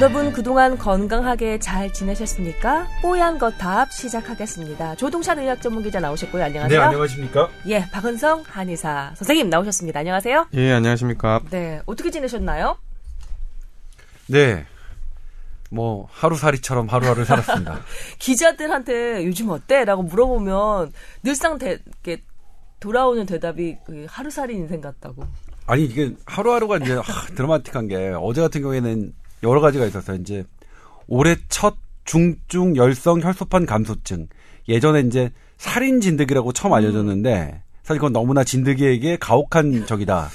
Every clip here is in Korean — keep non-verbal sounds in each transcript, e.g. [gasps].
여러분 그동안 건강하게 잘 지내셨습니까? 뽀얀 거탑 시작하겠습니다. 조동찬 의학 전문 기자 나오셨고요. 안녕하세요. 네, 안녕하십니까? 예, 박은성 한의사 선생님 나오셨습니다. 안녕하세요. 예, 안녕하십니까? 네, 어떻게 지내셨나요? 네. 뭐 하루살이처럼 하루하루 살았습니다. [laughs] 기자들한테 요즘 어때? 라고 물어보면 늘상 대, 이렇게 돌아오는 대답이 그 하루살이 인생 같다고. 아니 이게 하루하루가 이제 하, 드라마틱한 게 어제 같은 경우에는 여러 가지가 있었어요. 이제 올해 첫 중증 열성 혈소판 감소증. 예전에 이제 살인 진드기라고 처음 알려졌는데 사실 그건 너무나 진드기에게 가혹한 적이다.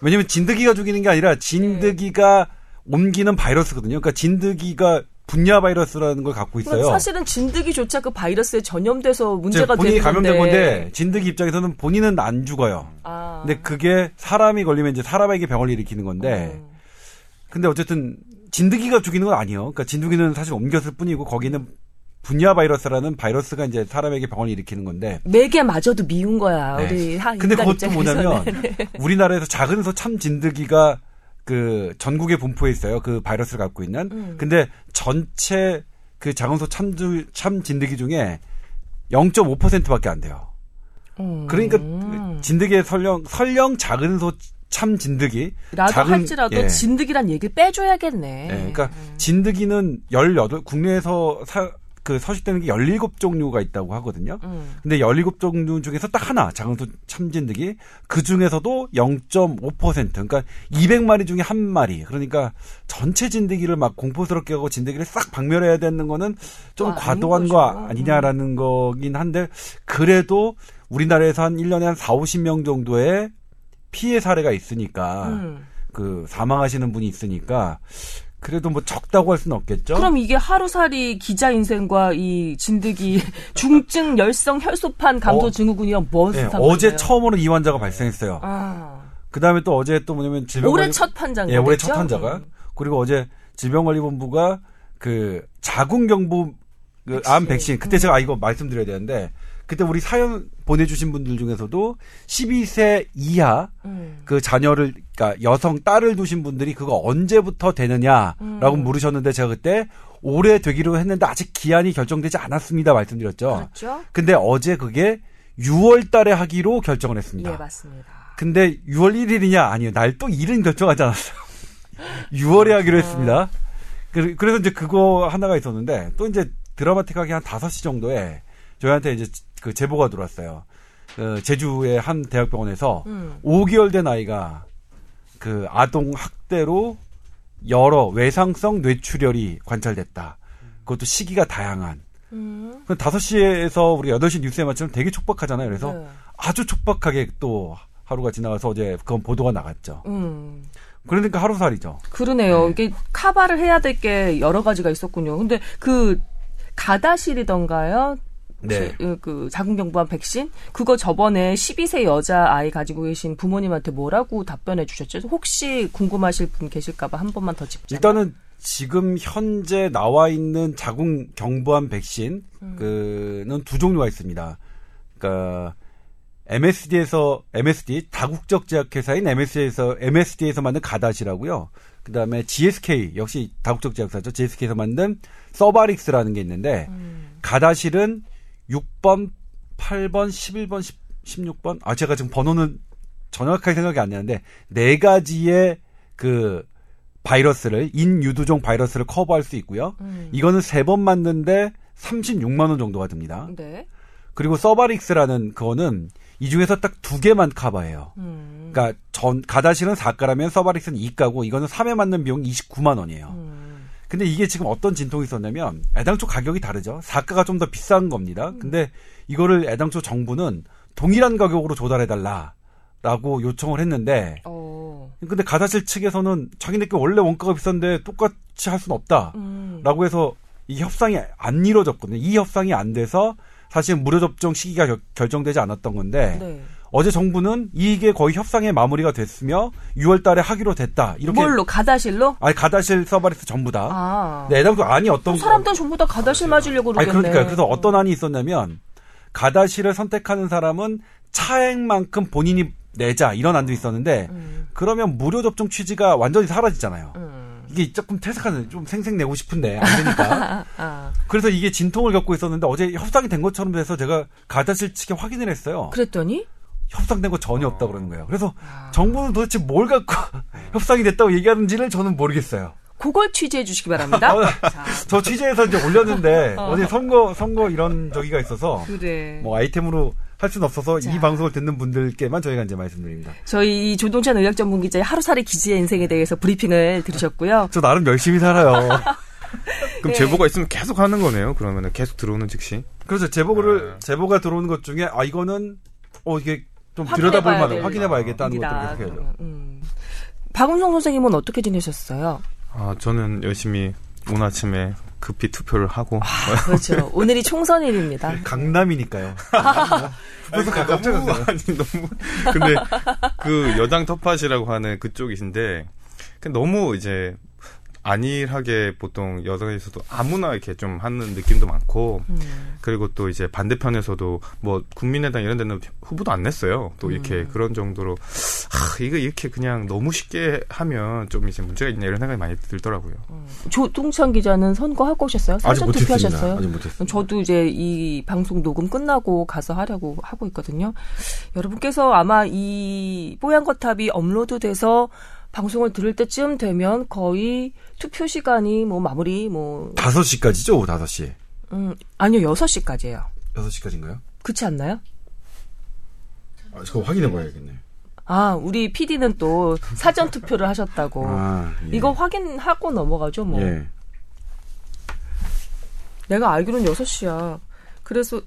왜냐면 진드기가 죽이는 게 아니라 진드기가 옮기는 바이러스거든요. 그러니까 진드기가 분야 바이러스라는 걸 갖고 있어요. 사실은 진드기조차 그 바이러스에 전염돼서 문제가 본인이 되는 감염된 건데. 건데 진드기 입장에서는 본인은 안 죽어요. 아. 근데 그게 사람이 걸리면 이제 사람에게 병을 일으키는 건데 음. 근데 어쨌든 진드기가 죽이는 건 아니에요. 그러니까 진드기는 사실 옮겼을 뿐이고 거기는 분야 바이러스라는 바이러스가 이제 사람에게 병을 일으키는 건데. 매개마저도 미운 거야. 네. 우리 하 근데 그것도 입장에서는. 뭐냐면 [laughs] 우리나라에서 작은 소참 진드기가 그 전국에 분포해 있어요. 그 바이러스를 갖고 있는. 음. 근데 전체 그 작은 소 참주 참 진드기 중에 0.5%밖에 안 돼요. 음. 그러니까 진드기의 설령 설령 작은 소 참 진드기 라도 작은- 할지라도 예. 진드기란 얘기를 빼줘야겠네. 예, 그러니까 진드기는 18 국내에서 사, 그 서식되는 게 17종류가 있다고 하거든요. 음. 근데 17종류 중에서 딱 하나 작은 소 참진드기 그 중에서도 0.5% 그러니까 200마리 중에 한 마리 그러니까 전체 진드기를 막 공포스럽게 하고 진드기를 싹 박멸해야 되는 거는 좀 아, 과도한. 거 아니냐라는 거긴 한데 그래도 우리나라에서 한 1년에 한 4, 50명 정도의 피해 사례가 있으니까 음. 그 사망하시는 분이 있으니까 그래도 뭐 적다고 할 수는 없겠죠. 그럼 이게 하루살이 기자 인생과 이 진드기 [laughs] 중증 열성 혈소판 감소 어. 증후군이랑 뭔 네? 어제 처음으로 이 환자가 발생했어요. 아, 그 다음에 또 어제 또 뭐냐면 질병 올해 첫 환자인 예? 올해 첫 환자가 음. 그리고 어제 질병관리본부가 그 자궁경부 그암 백신 그때 제가 아, 이거 말씀드려야 되는데 그때 우리 사연 보내주신 분들 중에서도 12세 이하 음. 그 자녀를 그러니까 여성 딸을 두신 분들이 그거 언제부터 되느냐라고 음. 물으셨는데 제가 그때 올해 되기로 했는데 아직 기한이 결정되지 않았습니다 말씀드렸죠. 그렇죠? 근데 어제 그게 6월 달에 하기로 결정을 했습니다. 네, 맞습니다. 근데 6월 1일이냐? 아니요. 날 또 일은 결정하지 않았어요. [laughs] 6월에 하기로 했습니다. 그- 그래서 이제 그거 하나가 있었는데 또 이제 드라마틱하게 한 5시 정도에 저희한테 이제 그 제보가 들어왔어요. 그 제주의 한 대학병원에서 음. 5개월 된 아이가 그 아동 학대로 여러 외상성 뇌출혈이 관찰됐다. 그것도 시기가 다양한. 음. 그 5시에서 우리 8시 뉴스에 맞추면 되게 촉박하잖아요. 그래서 네. 아주 촉박하게 또 하루가 지나가서 어제 그건 보도가 나갔죠. 음. 그러니까 하루살이죠. 그러네요. 이게 카바를 해야 될 게 여러 가지가 있었군요. 근데 그 가다실이던가요? 네. 지- 그 자궁경부암 백신 그거 저번에 12세 여자 아이 가지고 계신 부모님한테 뭐라고 답변해 주셨죠? 혹시 궁금하실 분 계실까봐 한 번만 더 짚자. 일단은 지금 현재 나와 있는 자궁 경부암 백신 음. 그는 두 종류가 있습니다. 그러니까 MSD에서 MSD 다국적 제약회사인 MSD에서 MSD에서 만든 가다시라고요. 그다음에 GSK 역시 다국적 제약사죠. GSK에서 만든 서바릭스라는 게 있는데 음. 가다실은 6번, 8번, 11번, 10, 16번. 아, 제가 지금 번호는 정확하게 생각이 안 나는데, 네 가지의 그 바이러스를, 인유두종 바이러스를 커버할 수 있고요. 음. 이거는 세 번 맞는데 36만원 정도가 듭니다. 네. 그리고 서바릭스라는 그거는 이 중에서 딱 두 개만 커버해요. 음. 그러니까 전, 가다실은 4가라면 서바릭스는 2가고, 이거는 3에 맞는 비용이 29만 원이에요. 음. 근데 이게 지금 어떤 진통이 있었냐면 애당초 가격이 다르죠. 사가가 좀 더 비싼 겁니다. 근데 이거를 애당초 정부는 동일한 가격으로 조달해 달라라고 요청을 했는데 어. 근데 가다실 측에서는 자기네께 원래 원가가 비싼데 똑같이 할 수는 없다라고 음. 해서 이 협상이 안 이루어졌거든요. 이 협상이 안 돼서 사실 무료 접종 시기가 결- 결정되지 않았던 건데 네. 어제 정부는 이게 거의 협상의 마무리가 됐으며 6월 달에 하기로 됐다. 이렇게 뭘로 가다실로? 아니 가다실 서바리스 전부 다. 아. 네, 애당초 안이 어떤 사람들은 전부 다 가다실 맞으려고 아니 그러겠네. 그러니까 그래서 어떤 안이 있었냐면 가다실을 선택하는 사람은 차액만큼 본인이 내자 이런 안도 있었는데 음. 그러면 무료 접종 취지가 완전히 사라지잖아요. 음. 이게 조금 퇴색하는 좀 생색 내고 싶은데 안 되니까. [laughs] 아, 그래서 이게 진통을 겪고 있었는데 어제 협상이 된 것처럼 돼서 제가 가다실 측에 확인을 했어요. 그랬더니 협상된 거 전혀 없다 그러는 거예요. 그래서 아. 정부는 도대체 뭘 갖고 [laughs] 협상이 됐다고 얘기하는지를 저는 모르겠어요. 그걸 취재해 주시기 바랍니다. [laughs] 어, 자, 저 취재해서 이제 올렸는데 어제 선거 선거 이런 저기가 있어서 그래. 뭐 아이템으로 할 수는 없어서 자. 이 방송을 듣는 분들께만 저희가 이제 말씀드립니다. 저희 이 조동찬 의학 전문 기자의 하루살이 기지의 인생에 대해서 브리핑을 들으셨고요. 저 나름 열심히 살아요. [laughs] 그럼 네. 제보가 있으면 계속 하는 거네요. 그러면 계속 들어오는 즉시. 그래서 제보를 네. 제보가 들어오는 것 중에 아 이거는 어 이게 좀 들여다볼 만한 될 확인해 봐야겠다는 일이다, 것들을 계속 해야죠. 그러면. 음. 박은성 선생님은 어떻게 지내셨어요? 아 저는 열심히 오늘 아침에 급히 투표를 하고. 그렇죠. 오늘이 총선일입니다. [laughs] 강남이니까요. [laughs] 그래서 아니, 깜짝 너무. 아니 너무 근데 그 여당 텃밭이라고 하는 그쪽이신데 그 너무 이제 안일하게 보통 여당에서도 아무나 이렇게 좀 하는 느낌도 많고 음. 그리고 또 이제 반대편에서도 뭐 국민의당 이런 데는 후보도 안 냈어요. 또 이렇게 음. 그런 정도로 아 이거 이렇게 그냥 너무 쉽게 하면 좀 이제 문제가 있냐 이런 생각이 많이 들더라고요. 조동찬 기자는 선거 하고 오셨어요? 아직. 투표하셨어요? 아직 못했습니다. 저도 이제 이 방송 녹음 끝나고 가서 하려고 하고 있거든요. 여러분께서 아마 이 뽀얀 거탑이 업로드돼서 방송을 들을 때쯤 되면 거의 투표 시간이 뭐 마무리 뭐 5시까지죠? 오후 5시. 음, 아니요 6시까지예요. 6시까지인가요? 그렇지 않나요? 아, 저거 확인해 봐야겠네. 아, 우리 PD는 또 사전 투표를 하셨다고. 아, 예. 이거 확인하고 넘어가죠, 뭐. 예. 내가 알기로는 6시야. 그래서,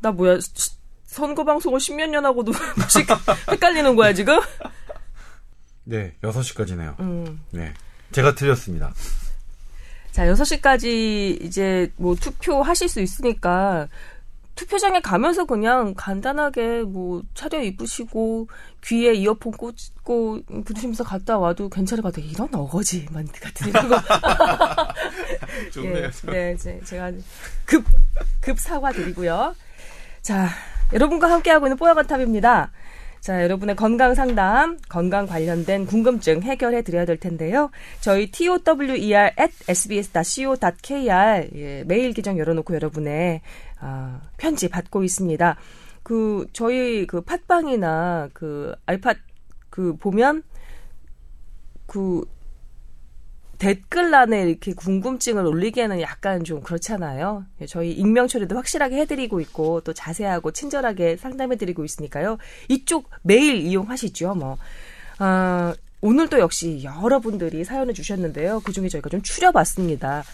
나 뭐야, 시- 선거 방송을 십몇 년 하고도 [laughs] 헷갈리는 거야, 지금? 네, 6시까지네요. 음. 네. 제가 틀렸습니다. 자, 6시까지 이제 뭐 투표하실 수 있으니까 투표장에 가면서 그냥 간단하게 뭐 차려 입으시고 귀에 이어폰 꽂고 부르시면서 갔다 와도 괜찮을 것 같아요. 이런 어거지 만 같은 이런 거. [laughs] 좋네요. 예, 네, 제, 제가 급, 급 사과드리고요. 자, 여러분과 함께하고 있는 뽀얀거탑입니다. 자, 여러분의 건강 상담, 건강 관련된 궁금증 해결해 드려야 될 텐데요. 저희 tower at sbs.co.kr 예, 메일 계정 열어놓고 여러분의 아, 편지 받고 있습니다. 그 저희 그 팟빵이나 그 알팟 그 보면 그 댓글란에 이렇게 궁금증을 올리기에는 약간 좀 그렇잖아요. 예, 저희 익명 처리도 확실하게 해드리고 있고 또 자세하고 친절하게 상담해드리고 있으니까요. 이쪽 메일 이용하시죠. 뭐 아, 오늘도 역시 여러분들이 사연을 주셨는데요. 그 중에 저희가 좀 추려봤습니다.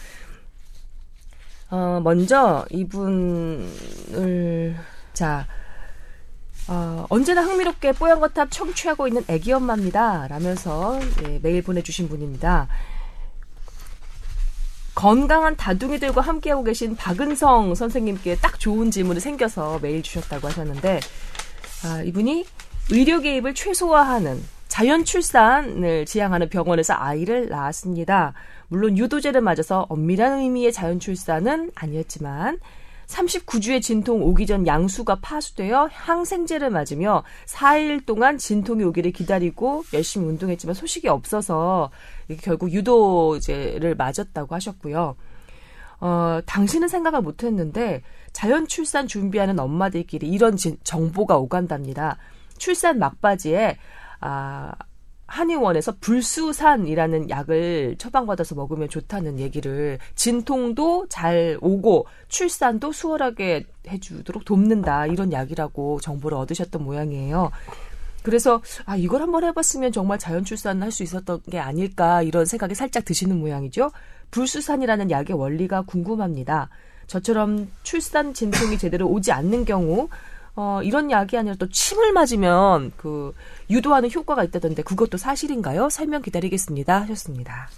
어, 먼저 이분을 자 어, 언제나 흥미롭게 뽀얀거탑 청취하고 있는 애기 엄마입니다. 라면서 예, 메일 보내주신 분입니다. 건강한 다둥이들과 함께하고 계신 박은성 선생님께 딱 좋은 질문이 생겨서 메일 주셨다고 하셨는데 아, 이분이 의료 개입을 최소화하는 자연 출산을 지향하는 병원에서 아이를 낳았습니다. 물론 유도제를 맞아서 엄밀한 의미의 자연 출산은 아니었지만 39주의 진통 오기 전 양수가 파수되어 항생제를 맞으며 4일 동안 진통이 오기를 기다리고 열심히 운동했지만 소식이 없어서 결국 유도제를 맞았다고 하셨고요. 어, 당신은 생각을 못했는데 자연 출산 준비하는 엄마들끼리 이런 진- 정보가 오간답니다. 출산 막바지에 아, 한의원에서 불수산이라는 약을 처방받아서 먹으면 좋다는 얘기를 진통도 잘 오고 출산도 수월하게 해주도록 돕는다 이런 약이라고 정보를 얻으셨던 모양이에요. 그래서 아 이걸 한번 해봤으면 정말 자연 출산을 할 수 있었던 게 아닐까 이런 생각이 살짝 드시는 모양이죠. 불수산이라는 약의 원리가 궁금합니다. 저처럼 출산 진통이 제대로 오지 않는 경우 어, 이런 약이 아니라 또 침을 맞으면 그 유도하는 효과가 있다던데 그것도 사실인가요? 설명 기다리겠습니다. 하셨습니다.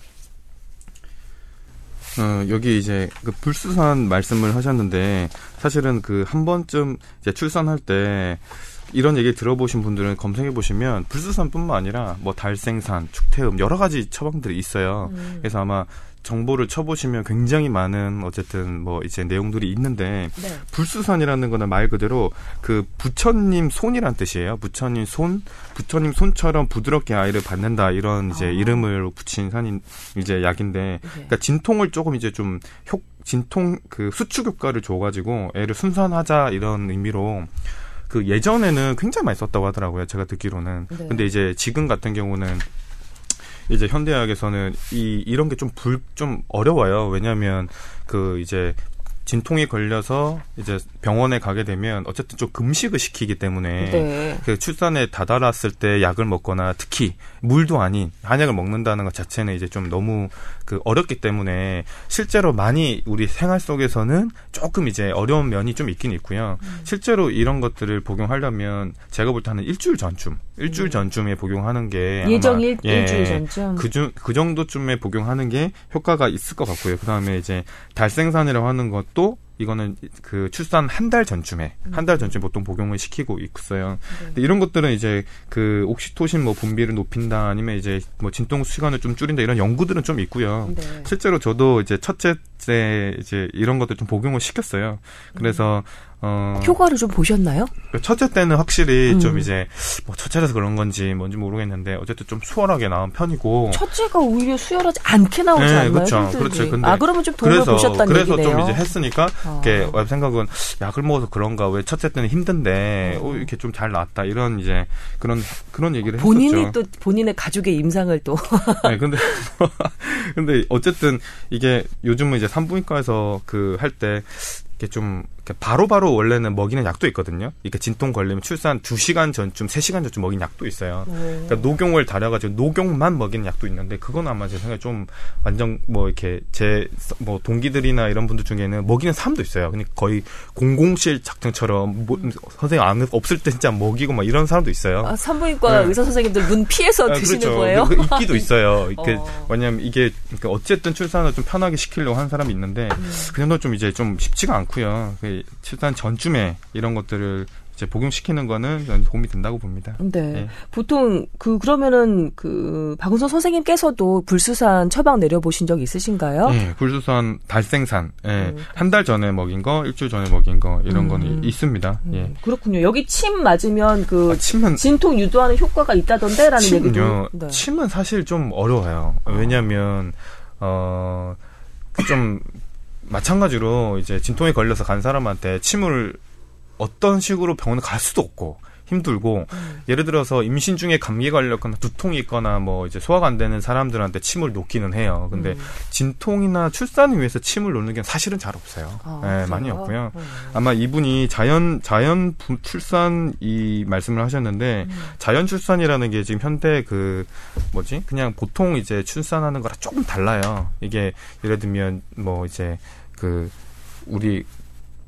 어, 여기 이제 그 불수산 말씀을 하셨는데 사실은 그 한 번쯤 이제 출산할 때 이런 얘기 들어보신 분들은 검색해 보시면 불수산뿐만 아니라 뭐 달생산, 축태음 여러 가지 처방들이 있어요. 음. 그래서 아마 정보를 쳐보시면 굉장히 많은 어쨌든 뭐 이제 내용들이 있는데 네. 불수산이라는 거는 말 그대로 그 부처님 손이란 뜻이에요. 부처님 손, 부처님 손처럼 부드럽게 아이를 받는다 이런 이제 아. 이름을 붙인 산인 이제 약인데, 네. 그러니까 진통을 조금 이제 좀 효, 진통 그 수축 효과를 줘가지고 애를 순산하자 이런 의미로 그 예전에는 굉장히 많이 썼다고 하더라고요. 제가 듣기로는. 네. 근데 이제 지금 같은 경우는 이제 현대의학에서는 이 이런 게 좀불좀 어려워요. 왜냐하면 그 이제 진통이 걸려서 이제 병원에 가게 되면 어쨌든 좀 금식을 시키기 때문에 네. 그 출산에 다다랐을 때 약을 먹거나 특히 물도 아닌 한약을 먹는다는 것 자체는 이제 좀 너무 그 어렵기 때문에 실제로 많이 우리 생활 속에서는 조금 이제 어려운 면이 좀 있긴 있고요. 실제로 이런 것들을 복용하려면 제가 볼 때는 일주일 전쯤, 일주일 전쯤에 복용하는 게 예정 일, 예, 일주일 전쯤. 그, 중, 그 정도쯤에 복용하는 게 효과가 있을 것 같고요. 그 다음에 이제 달생산이라고 하는 것도 이거는 그 출산 한 달 전쯤에 한달 전쯤에 보통 복용을 시키고 있어요. 근데 이런 것들은 이제 그 옥시토신 뭐 분비를 높인다 아니면 이제 뭐 진통 시간을 좀 줄인다 이런 연구들은 좀 있고요. 네. 실제로 저도 이제 첫째 때 이제 이런 것들 좀 복용을 시켰어요. 그래서 어 효과를 좀 보셨나요? 첫째 때는 확실히 음. 좀 이제 뭐 첫째라서 그런 건지 뭔지 모르겠는데 어쨌든 좀 수월하게 나온 편이고 첫째가 오히려 수혈하지 않게 나오지 네, 않나요? 그렇죠. 그렇죠. 근데 아 그러면 좀 도움을 보셨다는 그래서 얘기네요. 좀 이제 했으니까 아. 이렇게 생각은 약을 먹어서 그런가 왜 첫째 때는 힘든데 음. 어, 이렇게 좀 잘 나왔다 이런 이제 그런 그런 얘기를 본인이 했었죠. 또 본인의 가족의 임상을 또 네, 근데 [laughs] 근데 어쨌든 이게 요즘은 이제 산부인과에서 그 할 때 이렇게 좀 바로 바로 원래는 먹이는 약도 있거든요. 이렇게 진통 걸리면 출산 2시간 전쯤, 3시간 전쯤 먹이는 약도 있어요. 그러니까 녹용을 달여가지고 녹용만 먹이는 약도 있는데 그건 아마 제 생각에 좀 완전 뭐 이렇게 제 뭐 동기들이나 이런 분들 중에는 먹이는 사람도 있어요. 근데 거의 공공실 작정처럼 뭐, 선생님 안 없을 때 진짜 먹이고 막 이런 사람도 있어요. 아, 산부인과 네. 의사 선생님들 눈 피해서 아, 드시는 그렇죠. 거예요? 그, 그 있기도 [laughs] 있어요. 이렇게 어. 왜냐면 이게 그러니까 어쨌든 출산을 좀 편하게 시키려고 하는 사람이 있는데 음. 그 정도 좀 이제 좀 쉽지가 않고요. 그 출산 전쯤에 이런 것들을 이제 복용시키는 거는 도움이 된다고 봅니다. 네. 네. 보통 그 그러면은 그 박은선 선생님께서도 불수산 처방 내려보신 적 있으신가요? 예, 불수산 달생산, 예, 음. 한달 전에 먹인 거, 일주일 전에 먹인 거 이런 음. 거는 있습니다. 예. 음, 그렇군요. 여기 침 맞으면 그 아, 침은 진통 유도하는 효과가 있다던데라는 침은요. 얘기도. 네. 침은 사실 좀 어려워요. 왜냐하면 어 좀 마찬가지로 이제 진통에 걸려서 간 사람한테 침을 어떤 식으로 병원에 갈 수도 없고 힘들고 음. 예를 들어서 임신 중에 감기 걸렸거나 두통이 있거나 뭐 이제 소화가 안 되는 사람들한테 침을 놓기는 해요. 근데 음. 진통이나 출산을 위해서 침을 놓는 게 사실은 잘 없어요. 아, 네, 많이? 없고요. 음. 아마 이분이 자연 자연 부- 출산 이 말씀을 하셨는데 음. 자연 출산이라는 게 지금 현대 그 뭐지 그냥 보통 이제 출산하는 거랑 조금 달라요. 이게 예를 들면 뭐 이제 그 우리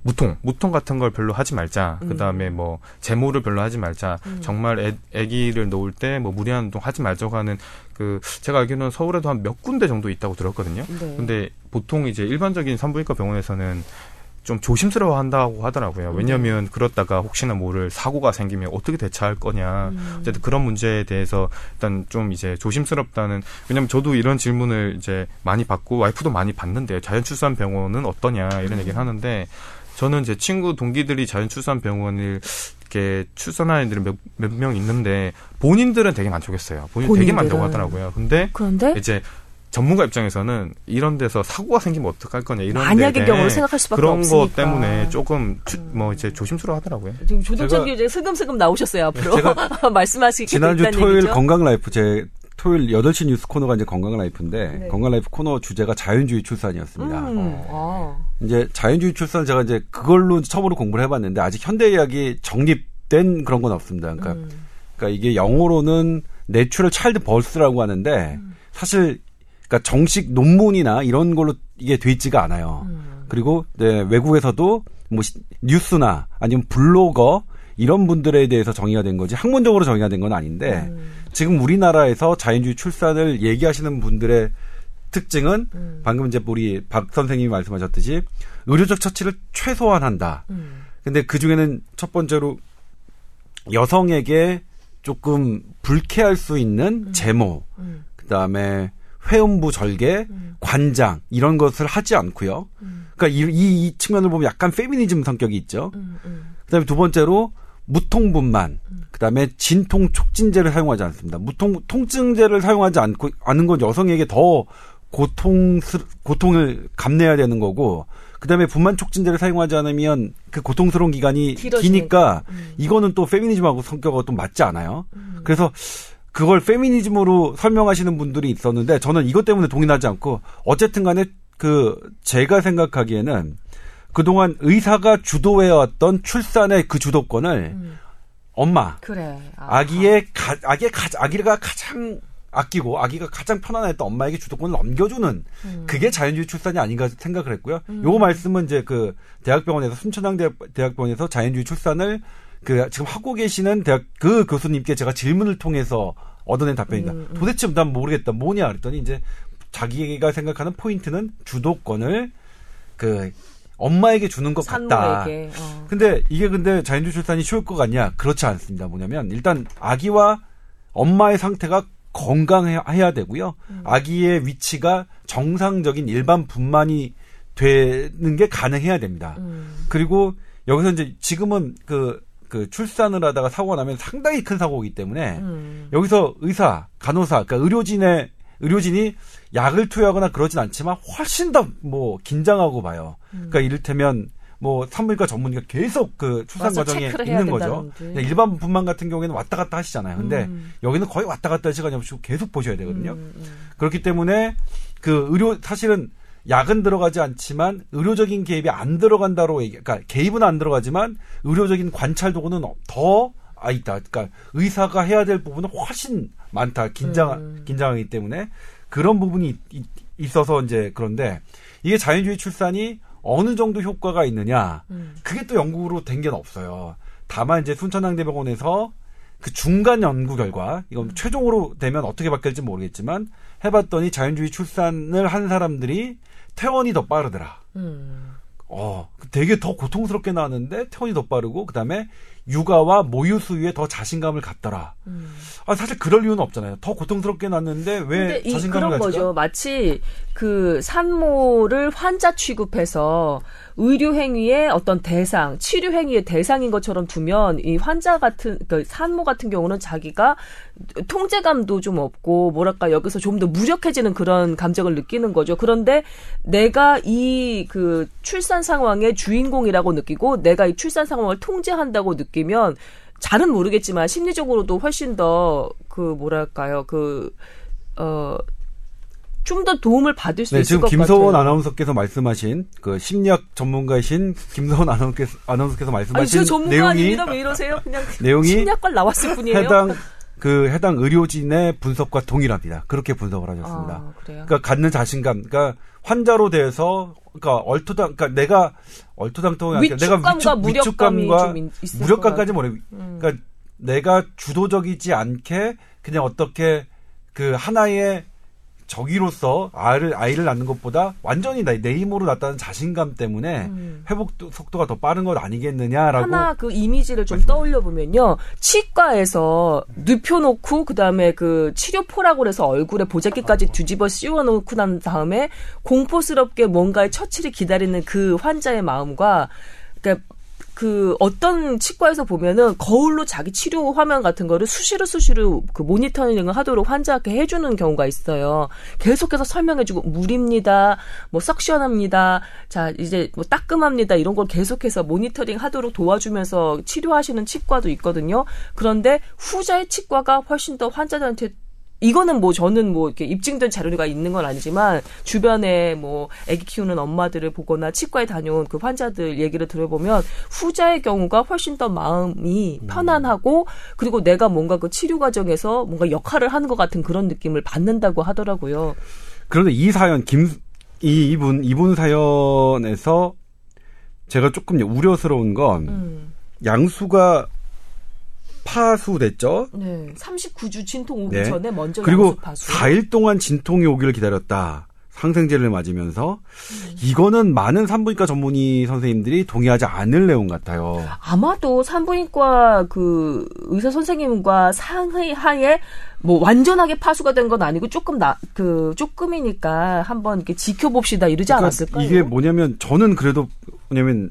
무통 무통 같은 걸 별로 하지 말자. 음. 그 다음에 뭐 제모를 별로 하지 말자. 음. 정말 애, 애기를 놓을 때 뭐 무리한 운동 하지 말자고 하는 그 제가 알기로는 서울에도 한 몇 군데 정도 있다고 들었거든요. 네. 근데 보통 이제 일반적인 산부인과 병원에서는 좀 조심스러워 한다고 하더라고요. 왜냐면 그렇다가 혹시나 모를 사고가 생기면 어떻게 대처할 거냐. 음. 어쨌든 그런 문제에 대해서 일단 좀 이제 조심스럽다는 왜냐면 저도 이런 질문을 이제 많이 받고 와이프도 많이 받는데 자연출산 병원은 어떠냐 이런 음. 얘기를 하는데 저는 제 친구 동기들이 자연출산 병원을 이렇게 출산하는 애들이 몇, 몇명 있는데 본인들은 되게 만족했어요. 본인 되게 본인들은. 만족하더라고요. 근데 그런데 이제 전문가 입장에서는 이런 데서 사고가 생기면 어떡할 거냐 이런 만약의 경우를 생각할 수밖에 그런 없으니까. 것 때문에 조금 추- 뭐 이제 조심스러워 하더라고요. 지금 조동찬 교재 슬금슬금 나오셨어요 앞으로 제가 [laughs] 말씀하시게 지난주 토요일 얘기죠? 건강 라이프 제 토요일 8시 뉴스 코너가 이제 건강 라이프인데 네. 건강 라이프 코너 주제가 자연주의 출산이었습니다. 음, 아. 이제 자연주의 출산을 제가 이제 그걸로 처음으로 공부를 해 봤는데 아직 현대 의학이 정립된 그런 건 없습니다. 그러니까, 음. 그러니까 이게 영어로는 natural childbirth라고 하는데 사실 그러니까 정식 논문이나 이런 걸로 이게 돼 있지가 않아요. 음. 그리고 네, 외국에서도 뭐 시- 뉴스나 아니면 블로거 이런 분들에 대해서 정의가 된 거지 학문적으로 정의가 된 건 아닌데 음. 지금 우리나라에서 자연주의 출산을 얘기하시는 분들의 특징은 음. 방금 이제 우리 박 선생님이 말씀하셨듯이 의료적 처치를 최소화한다. 음. 근데 그 중에는 첫 번째로 여성에게 조금 불쾌할 수 있는 제모, 그다음에 회음부 절개, 관장 이런 것을 하지 않고요. 그러니까 이, 이, 이 측면을 보면 약간 페미니즘 성격이 있죠. 그다음에 두 번째로 무통분만, 그다음에 진통 촉진제를 사용하지 않습니다. 무통 통증제를 사용하지 않고 않은 건 여성에게 더 고통 고통을 감내야 되는 거고 그다음에 분만 촉진제를 사용하지 않으면 그 고통스러운 기간이 길어지니까. 기니까 음. 이거는 또 페미니즘하고 성격하고 또 맞지 않아요. 그래서 그걸 페미니즘으로 설명하시는 분들이 있었는데 저는 이것 때문에 동의하지 않고 어쨌든 간에 그 제가 생각하기에는 그동안 의사가 주도해왔던 출산의 그 주도권을 음. 엄마 그래. 아, 아기의 가, 아기의 가, 아기가 가장 아끼고 아기가 가장 편안했던 엄마에게 주도권을 넘겨주는 음. 그게 자연주의 출산이 아닌가 생각을 했고요. 요 말씀은 이제 그 대학병원에서 순천향 대학, 대학병원에서 자연주의 출산을 그 지금 하고 계시는 대학 그 교수님께 제가 질문을 통해서 얻어낸 답변입니다. 음, 도대체 난 모르겠다. 뭐냐 그랬더니 이제 자기가 생각하는 포인트는 주도권을 그 엄마에게 주는 것 같다. 산모에게. 어. 근데 이게 근데 자연주의 출산이 쉬울 것 같냐? 그렇지 않습니다. 뭐냐면 일단 아기와 엄마의 상태가 건강해야 되고요. 아기의 위치가 정상적인 일반 분만이 되는 게 가능해야 됩니다. 음. 그리고 여기서 이제 지금은 그, 그 출산을 하다가 사고가 나면 상당히 큰 사고이기 때문에 음. 여기서 의사, 간호사, 그러니까 의료진의 의료진이 약을 투여하거나 그러진 않지만 훨씬 더 뭐 긴장하고 봐요. 음. 그러니까 이를테면 뭐 산부인과 전문의가 계속 그 출산 맞아, 과정에 있는 거죠. 일반 분만 같은 경우에는 왔다 갔다 하시잖아요. 근데 음. 여기는 거의 왔다 갔다 할 시간이 없이 계속 보셔야 되거든요. 음, 음. 그렇기 때문에 그 의료 사실은 약은 들어가지 않지만 의료적인 개입이 안 들어간다로 얘기, 그러니까 개입은 안 들어가지만 의료적인 관찰 도구는 더 아 있다. 그러니까 의사가 해야 될 부분은 훨씬 많다. 긴장 음. 긴장하기 때문에 그런 부분이 있- 있어서 이제 그런데 이게 자연주의 출산이 어느 정도 효과가 있느냐? 음. 그게 또 연구로 된 게 없어요. 다만 이제 순천향대병원에서 그 중간 연구 결과 이건 최종으로 되면 어떻게 바뀔지 모르겠지만 해봤더니 자연주의 출산을 한 사람들이 퇴원이 더 빠르더라. 음. 어, 되게 더 고통스럽게 나왔는데 퇴원이 더 빠르고 그다음에 육아와 모유 수유에 더 자신감을 갖더라. 음. 아 사실 그럴 이유는 없잖아요. 더 고통스럽게 났는데 왜이 자신감을 그런? 거죠. 마치 그 산모를 환자 취급해서 의료 행위의 어떤 대상, 치료 행위의 대상인 것처럼 두면 이 환자 같은 그 산모 같은 경우는 자기가 통제감도 좀 없고 뭐랄까 여기서 좀 더 무력해지는 그런 감정을 느끼는 거죠. 그런데 내가 이 그 출산 상황의 주인공이라고 느끼고 내가 이 출산 상황을 통제한다고 느끼 면 잘은 모르겠지만 심리적으로도 훨씬 더 그 뭐랄까요 그 어 좀 더 도움을 받을 수 네, 있을 지금 것 김서원 같아요. 아나운서께서 말씀하신 그 심리학 전문가이신 김서원 아나운서께서, 아나운서께서 아니 말씀하신 저 전문가 내용이 아닙니다. 왜 이러세요? 그냥 [laughs] 내용이 심리학과 나왔을 뿐이에요. 해당 그 해당 의료진의 분석과 동일합니다. 그렇게 분석을 하셨습니다. 아. 그러니까 갖는 자신감, 그러니까 환자로 대해서 그러니까 얼토당, 그러니까 내가 얼토당토가 내가 위축, 있을 무력감까지 것 모르. 음. 그러니까 내가 주도적이지 않게 그냥 어떻게 그 하나의 적이로서 아이를 아이를 낳는 것보다 완전히 내, 내 힘으로 낳다는 자신감 때문에 음. 회복 속도가 더 빠른 것 아니겠느냐라고 하나 그 이미지를 좀 말씀하세요. 떠올려 보면요. 치과에서 눕혀놓고 그다음에 그 치료포라고 그래서 얼굴에 보자기까지 뒤집어 씌워놓고 난 다음에 공포스럽게 뭔가의 처치를 기다리는 그 환자의 마음과 그러니까 그 어떤 치과에서 보면은 거울로 자기 치료 화면 같은 거를 수시로 수시로 그 모니터링을 하도록 환자한테 해주는 경우가 있어요. 계속해서 설명해주고 물입니다, 뭐 석션합니다, 자 이제 뭐 따끔합니다 이런 걸 계속해서 모니터링 하도록 도와주면서 치료하시는 치과도 있거든요. 그런데 후자의 치과가 훨씬 더 환자들한테 이거는 뭐 저는 뭐 이렇게 입증된 자료가 있는 건 아니지만 주변에 뭐 아기 키우는 엄마들을 보거나 치과에 다녀온 그 환자들 얘기를 들어보면 후자의 경우가 훨씬 더 마음이 편안하고 그리고 내가 뭔가 그 치료 과정에서 뭔가 역할을 하는 것 같은 그런 느낌을 받는다고 하더라고요. 그런데 이 사연 김 이 이분 이분 사연에서 제가 조금 우려스러운 건 음. 양수가 파수됐죠. 네. 39주 진통 오기 네. 전에 먼저 그리고 파수. 4일 동안 진통이 오기를 기다렸다. 상생제를 맞으면서 이거는 많은 산부인과 전문의 선생님들이 동의하지 않을 내용 같아요. 아마도 산부인과 그 의사 선생님과 상의하에 뭐 완전하게 파수가 된 건 아니고 조금 나 그 조금이니까 한번 이렇게 지켜봅시다 이러지 그러니까 않았을까요? 이게 뭐냐면 저는 그래도 뭐냐면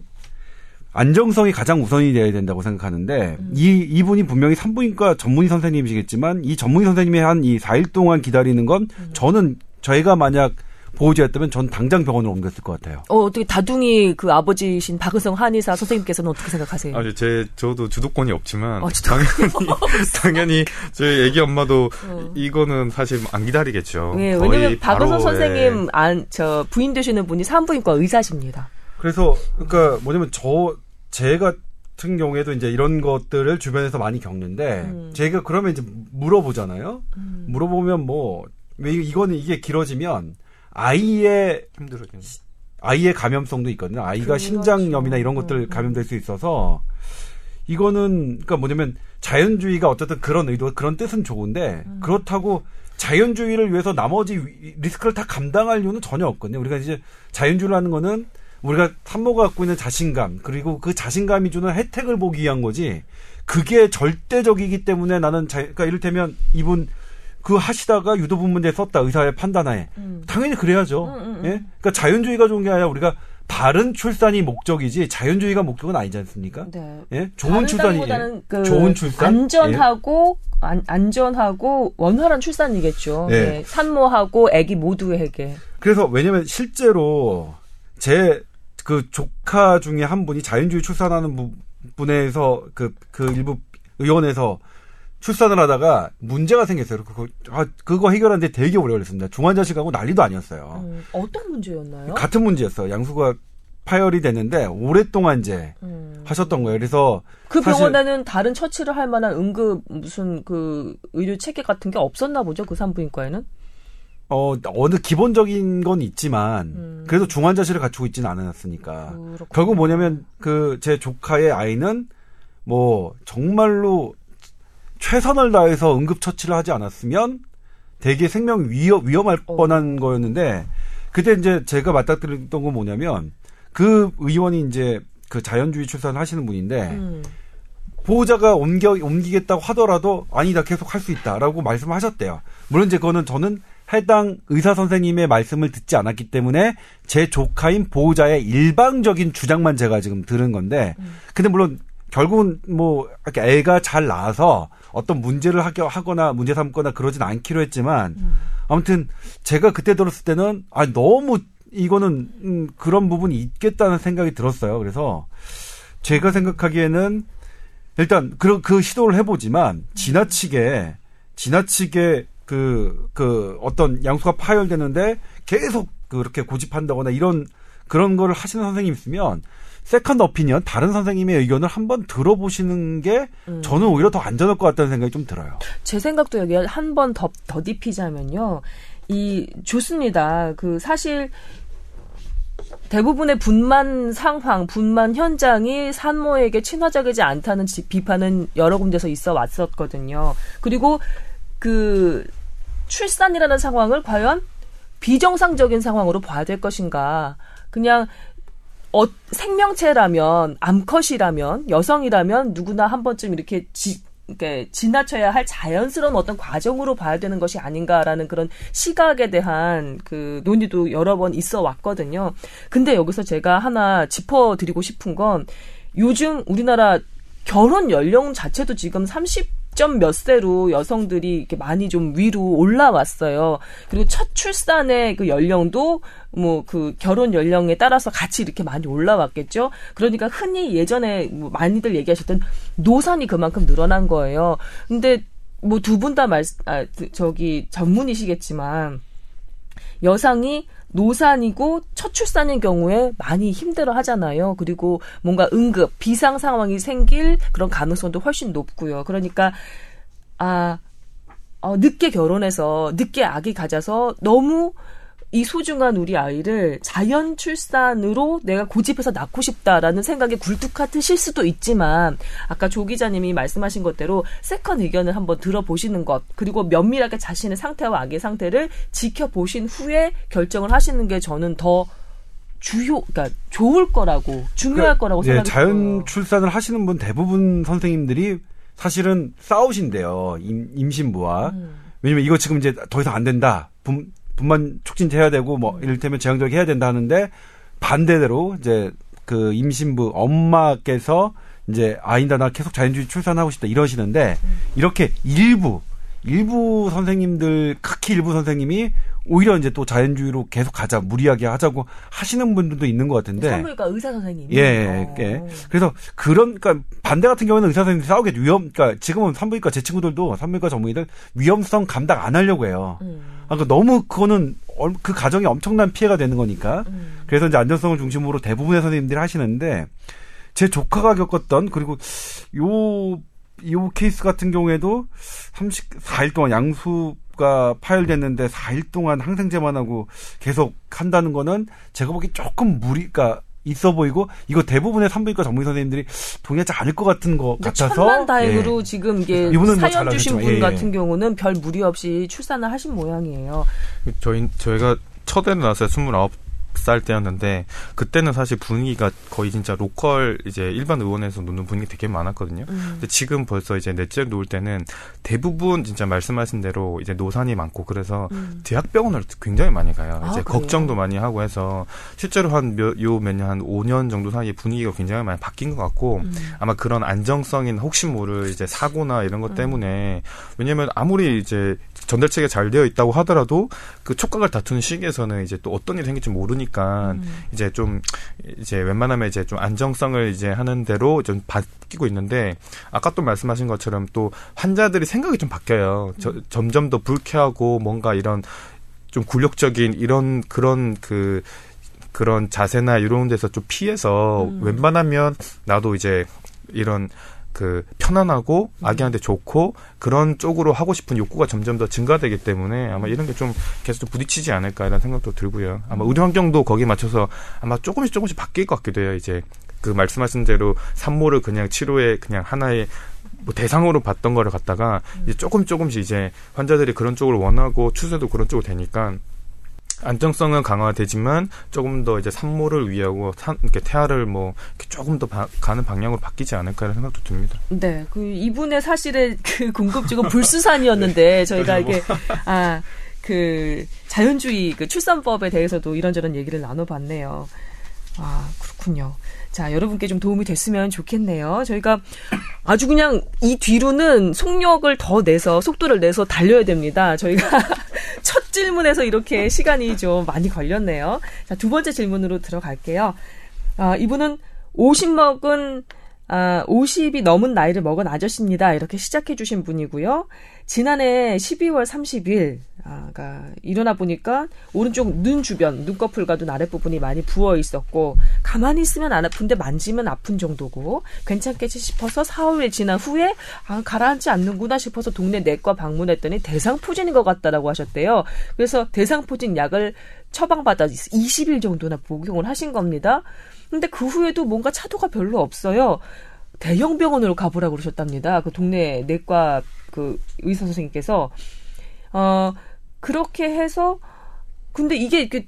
안정성이 가장 우선이 돼야 된다고 생각하는데 음. 이 이분이 분명히 산부인과 전문의 선생님이시겠지만 이 전문의 선생님이 한 이 4일 동안 기다리는 건 음. 저는 저희가 만약 보호자였다면 전 당장 병원으로 옮겼을 것 같아요. 어, 어떻게 다둥이 그 아버지신 박은성 한의사 선생님께서는 어떻게 생각하세요? 아니 제 저도 주도권이 없지만 어, 주도권이 당연히 [laughs] 당연히 저희 애기 엄마도 어. 이거는 사실 안 기다리겠죠. 예, 거의 왜냐면 박은성 예. 선생님 안 저 부인 되시는 분이 산부인과 의사십니다. 그래서 그러니까 뭐냐면 저 제 같은 경우에도 이제 이런 것들을 주변에서 많이 겪는데 음. 제가 그러면 이제 물어보잖아요. 물어보면 뭐 왜 이거는 이게 길어지면 아이의 힘들어지는. 아이의 감염성도 있거든요. 아이가 그렇죠. 신장염이나 이런 것들 음, 감염될 수 있어서 이거는 그러니까 뭐냐면 자연주의가 어쨌든 그런 의도 그런 뜻은 좋은데 음. 그렇다고 자연주의를 위해서 나머지 위- 리스크를 다 감당할 이유는 전혀 없거든요. 우리가 이제 자연주의라는 거는 우리가 산모가 갖고 있는 자신감 그리고 그 자신감이 주는 혜택을 보기 위한 거지 그게 절대적이기 때문에 나는 자, 그러니까 이를테면 이분 그 하시다가 유도분 문제 썼다 의사의 판단하에 음. 당연히 그래야죠. 음, 음, 음. 예? 그러니까 자연주의가 좋은 게 아니라 우리가 바른 출산이 목적이지 자연주의가 목적은 아니지 않습니까? 네. 예? 좋은 출산이 다른보다는 그 좋은 출산? 안전하고 안, 안전하고 원활한 출산이겠죠. 네. 네. 산모하고 아기 모두에게. 그래서 왜냐면 실제로 제 그 조카 중에 한 분이 자연주의 출산하는 부- 분에서 그, 그 일부 의원에서 출산을 하다가 문제가 생겼어요. 그거, 아, 그거 해결하는데 되게 오래 걸렸습니다. 중환자실가고 난리도 아니었어요. 음, 어떤 문제였나요? 같은 문제였어요. 양수가 파열이 됐는데 오랫동안 이제 음. 하셨던 거예요. 그래서 그 병원에는 다른 처치를 할 만한 응급 무슨 그 의료 체계 같은 게 없었나 보죠. 그 산부인과에는. 어 어느 기본적인 건 있지만 음. 그래도 중환자실을 갖추고 있지는 않았으니까 그렇군요. 결국 뭐냐면 그 제 조카의 아이는 뭐 정말로 최선을 다해서 응급 처치를 하지 않았으면 되게 생명 위험 위험할 어. 뻔한 거였는데 그때 이제 제가 맞닥뜨렸던 건 뭐냐면 그 의원이 이제 그 자연주의 출산을 하시는 분인데 음. 보호자가 옮겨 옮기겠다고 하더라도 아니다 계속 할 수 있다라고 말씀하셨대요. 물론 이제 그거는 저는 해당 의사 선생님의 말씀을 듣지 않았기 때문에 제 조카인 보호자의 일방적인 주장만 제가 지금 들은 건데, 근데 물론 결국은 뭐 이렇게 애가 잘 나와서 어떤 문제를 하거나 문제 삼거나 그러진 않기로 했지만 아무튼 제가 그때 들었을 때는 아 너무 이거는 음, 그런 부분이 있겠다는 생각이 들었어요. 그래서 제가 생각하기에는 일단 그, 그 시도를 해보지만 지나치게 지나치게 그, 그 어떤 양수가 파열되는데 계속 그렇게 고집한다거나 이런 그런 거를 하시는 선생님 있으면 second opinion 다른 선생님의 의견을 한번 들어보시는 게 음. 저는 오히려 더 안전할 것 같다는 생각이 좀 들어요. 제 생각도 여기 한 번더 더딥히자면요. 이 좋습니다. 그 사실 대부분의 분만 상황, 분만 현장이 산모에게 친화적이지 않다는 지- 비판은 여러 군데서 있어 왔었거든요. 그리고 그 출산이라는 상황을 과연 비정상적인 상황으로 봐야 될 것인가? 그냥 어, 생명체라면 암컷이라면 여성이라면 누구나 한 번쯤 이렇게 지, 이렇게 지나쳐야 할 자연스러운 어떤 과정으로 봐야 되는 것이 아닌가라는 그런 시각에 대한 그 논의도 여러 번 있어 왔거든요. 근데 여기서 제가 하나 짚어드리고 싶은 건 요즘 우리나라 결혼 연령 자체도 지금 30 점 몇 세로 여성들이 이렇게 많이 좀 위로 올라왔어요. 그리고 첫 출산의 그 연령도 뭐 그 결혼 연령에 따라서 같이 이렇게 많이 올라왔겠죠. 그러니까 흔히 예전에 뭐 많이들 얘기하셨던 노산이 그만큼 늘어난 거예요. 근데 뭐 두 분 다 말, 아, 저기 전문이시겠지만 여성이 노산이고 첫 출산인 경우에 많이 힘들어 하잖아요. 그리고 뭔가 응급, 비상 상황이 생길 그런 가능성도 훨씬 높고요. 그러니까, 아, 어, 늦게 결혼해서 늦게 아기 가져서 너무 이 소중한 우리 아이를 자연 출산으로 내가 고집해서 낳고 싶다라는 생각에 굴뚝같으실 수도 있지만 아까 조 기자님이 말씀하신 것대로 second 의견을 한번 들어보시는 것 그리고 면밀하게 자신의 상태와 아기의 상태를 지켜보신 후에 결정을 하시는 게 저는 더 주요, 그러니까 좋을 거라고 중요할 거라고 예, 생각해요. 자연 출산을 하시는 분 대부분 선생님들이 사실은 싸우신대요. 임, 임신부와. 음. 왜냐면 이거 지금 이제 더 이상 안 된다. 분, 분만 촉진해야 되고 뭐 이를테면 제왕절개 해야 된다 하는데 반대대로 이제 그 임신부 엄마께서 이제 아니다 나 계속 자연주의 출산하고 싶다 이러시는데 이렇게 일부 일부 선생님들 극히 일부 선생님이 오히려 이제 또 자연주의로 계속 가자 무리하게 하자고 하시는 분들도 있는 것 같은데 산부인과 의사 선생님이 예, 예, 예. 그래서 그런, 그러니까 반대 같은 경우는 의사 선생님이 싸우겠죠. 위험, 그러니까 지금은 산부인과 제 친구들도 산부인과 전문의들 위험성 감당 안 하려고 해요. 음. 아, 그 너무 그거는 얼- 그 가정에 엄청난 피해가 되는 거니까. 음. 그래서 이제 안전성을 중심으로 대부분의 선생님들이 하시는데 제 조카가 겪었던 그리고 요, 요 케이스 같은 경우에도 34일 동안 양수가 파열됐는데 4일 동안 항생제만 하고 계속 한다는 거는 제가 보기 조금 무리가 있어 보이고 이거 대부분의 산부인과 전문의 선생님들이 동의하지 않을 것 같은 것 근데 같아서 천만 다행으로 예. 지금 이게 이분은 뭐 사연 주신 잘하셨지만, 분 예, 예. 같은 경우는 별 무리 없이 출산을 하신 모양이에요. 저희 저희가 첫 애를 낳았어요. 29 살 때였는데 그때는 사실 분위기가 거의 진짜 로컬 이제 일반 의원에서 노는 분위기 되게 많았거든요. 음. 근데 지금 벌써 이제 넷째 놓을 때는 대부분 진짜 말씀하신 대로 이제 노산이 많고 그래서 음. 대학병원을 굉장히 많이 가요. 아, 이제 그래요? 걱정도 많이 하고 해서 실제로 한 요 몇 년 한 5년 정도 사이에 분위기가 굉장히 많이 바뀐 것 같고 음. 아마 그런 안정성인 혹시 모를 이제 사고나 이런 음. 것 때문에 왜냐면 아무리 이제 전달체가 잘 되어 있다고 하더라도 그 촉각을 다투는 시기에서는 이제 또 어떤 일이 생길지 모르니까 음. 이제 좀 이제 웬만하면 이제 좀 안정성을 이제 하는 대로 좀 바뀌고 있는데 아까 또 말씀하신 것처럼 또 환자들이 생각이 좀 바뀌어요. 저- 음. 점점 더 불쾌하고 뭔가 이런 좀 굴욕적인 이런 그런 그 그런 자세나 이런 데서 좀 피해서 음. 웬만하면 나도 이제 이런 그 편안하고 음. 아기한테 좋고 그런 쪽으로 하고 싶은 욕구가 점점 더 증가되기 때문에 아마 이런 게 좀 계속 좀 부딪히지 않을까 이런 생각도 들고요. 아마 음. 의료 환경도 거기에 맞춰서 아마 조금씩 조금씩 바뀔 것 같기도 해요. 이제 그 말씀하신 대로 산모를 그냥 치료에 그냥 하나의 뭐 대상으로 봤던 거를 갖다가 이제 조금 조금씩 이제 환자들이 그런 쪽을 원하고 추세도 그런 쪽으로 되니까 안정성은 강화되지만 조금 더 이제 산모를 위하고 산, 이렇게 태아를 뭐 이렇게 조금 더 바- 가는 방향으로 바뀌지 않을까 이런 생각도 듭니다. 네, 그 이분의 사실의 그 궁금증은 불수산이었는데 저희가 이게 아그 자연주의 그 출산법에 대해서도 이런저런 얘기를 나눠봤네요. 아 그렇군요. 자 여러분께 좀 도움이 됐으면 좋겠네요. 저희가 아주 그냥 이 뒤로는 속력을 더 내서 속도를 내서 달려야 됩니다. 저희가 [laughs] 첫 질문에서 이렇게 시간이 좀 많이 걸렸네요. 자 두 번째 질문으로 들어갈게요. 아, 이분은 50 먹은 아, 50이 넘은 나이를 먹은 아저씨입니다. 이렇게 시작해 주신 분이고요. 지난해 12월 30일, 아, 가 일어나 보니까 오른쪽 눈 주변, 눈꺼풀과 눈 아랫 부분이 많이 부어 있었고, 가만히 있으면 안 아픈데 만지면 아픈 정도고, 괜찮겠지 싶어서 4일 지난 후에, 아, 가라앉지 않는구나 싶어서 동네 내과 방문했더니 대상포진인 것 같다라고 하셨대요. 그래서 대상포진 약을 처방받아 20일 정도나 복용을 하신 겁니다. 근데 그 후에도 뭔가 차도가 별로 없어요. 대형 병원으로 가보라고 그러셨답니다. 그 동네 내과 그 의사 선생님께서 어 그렇게 해서 근데 이게 이렇게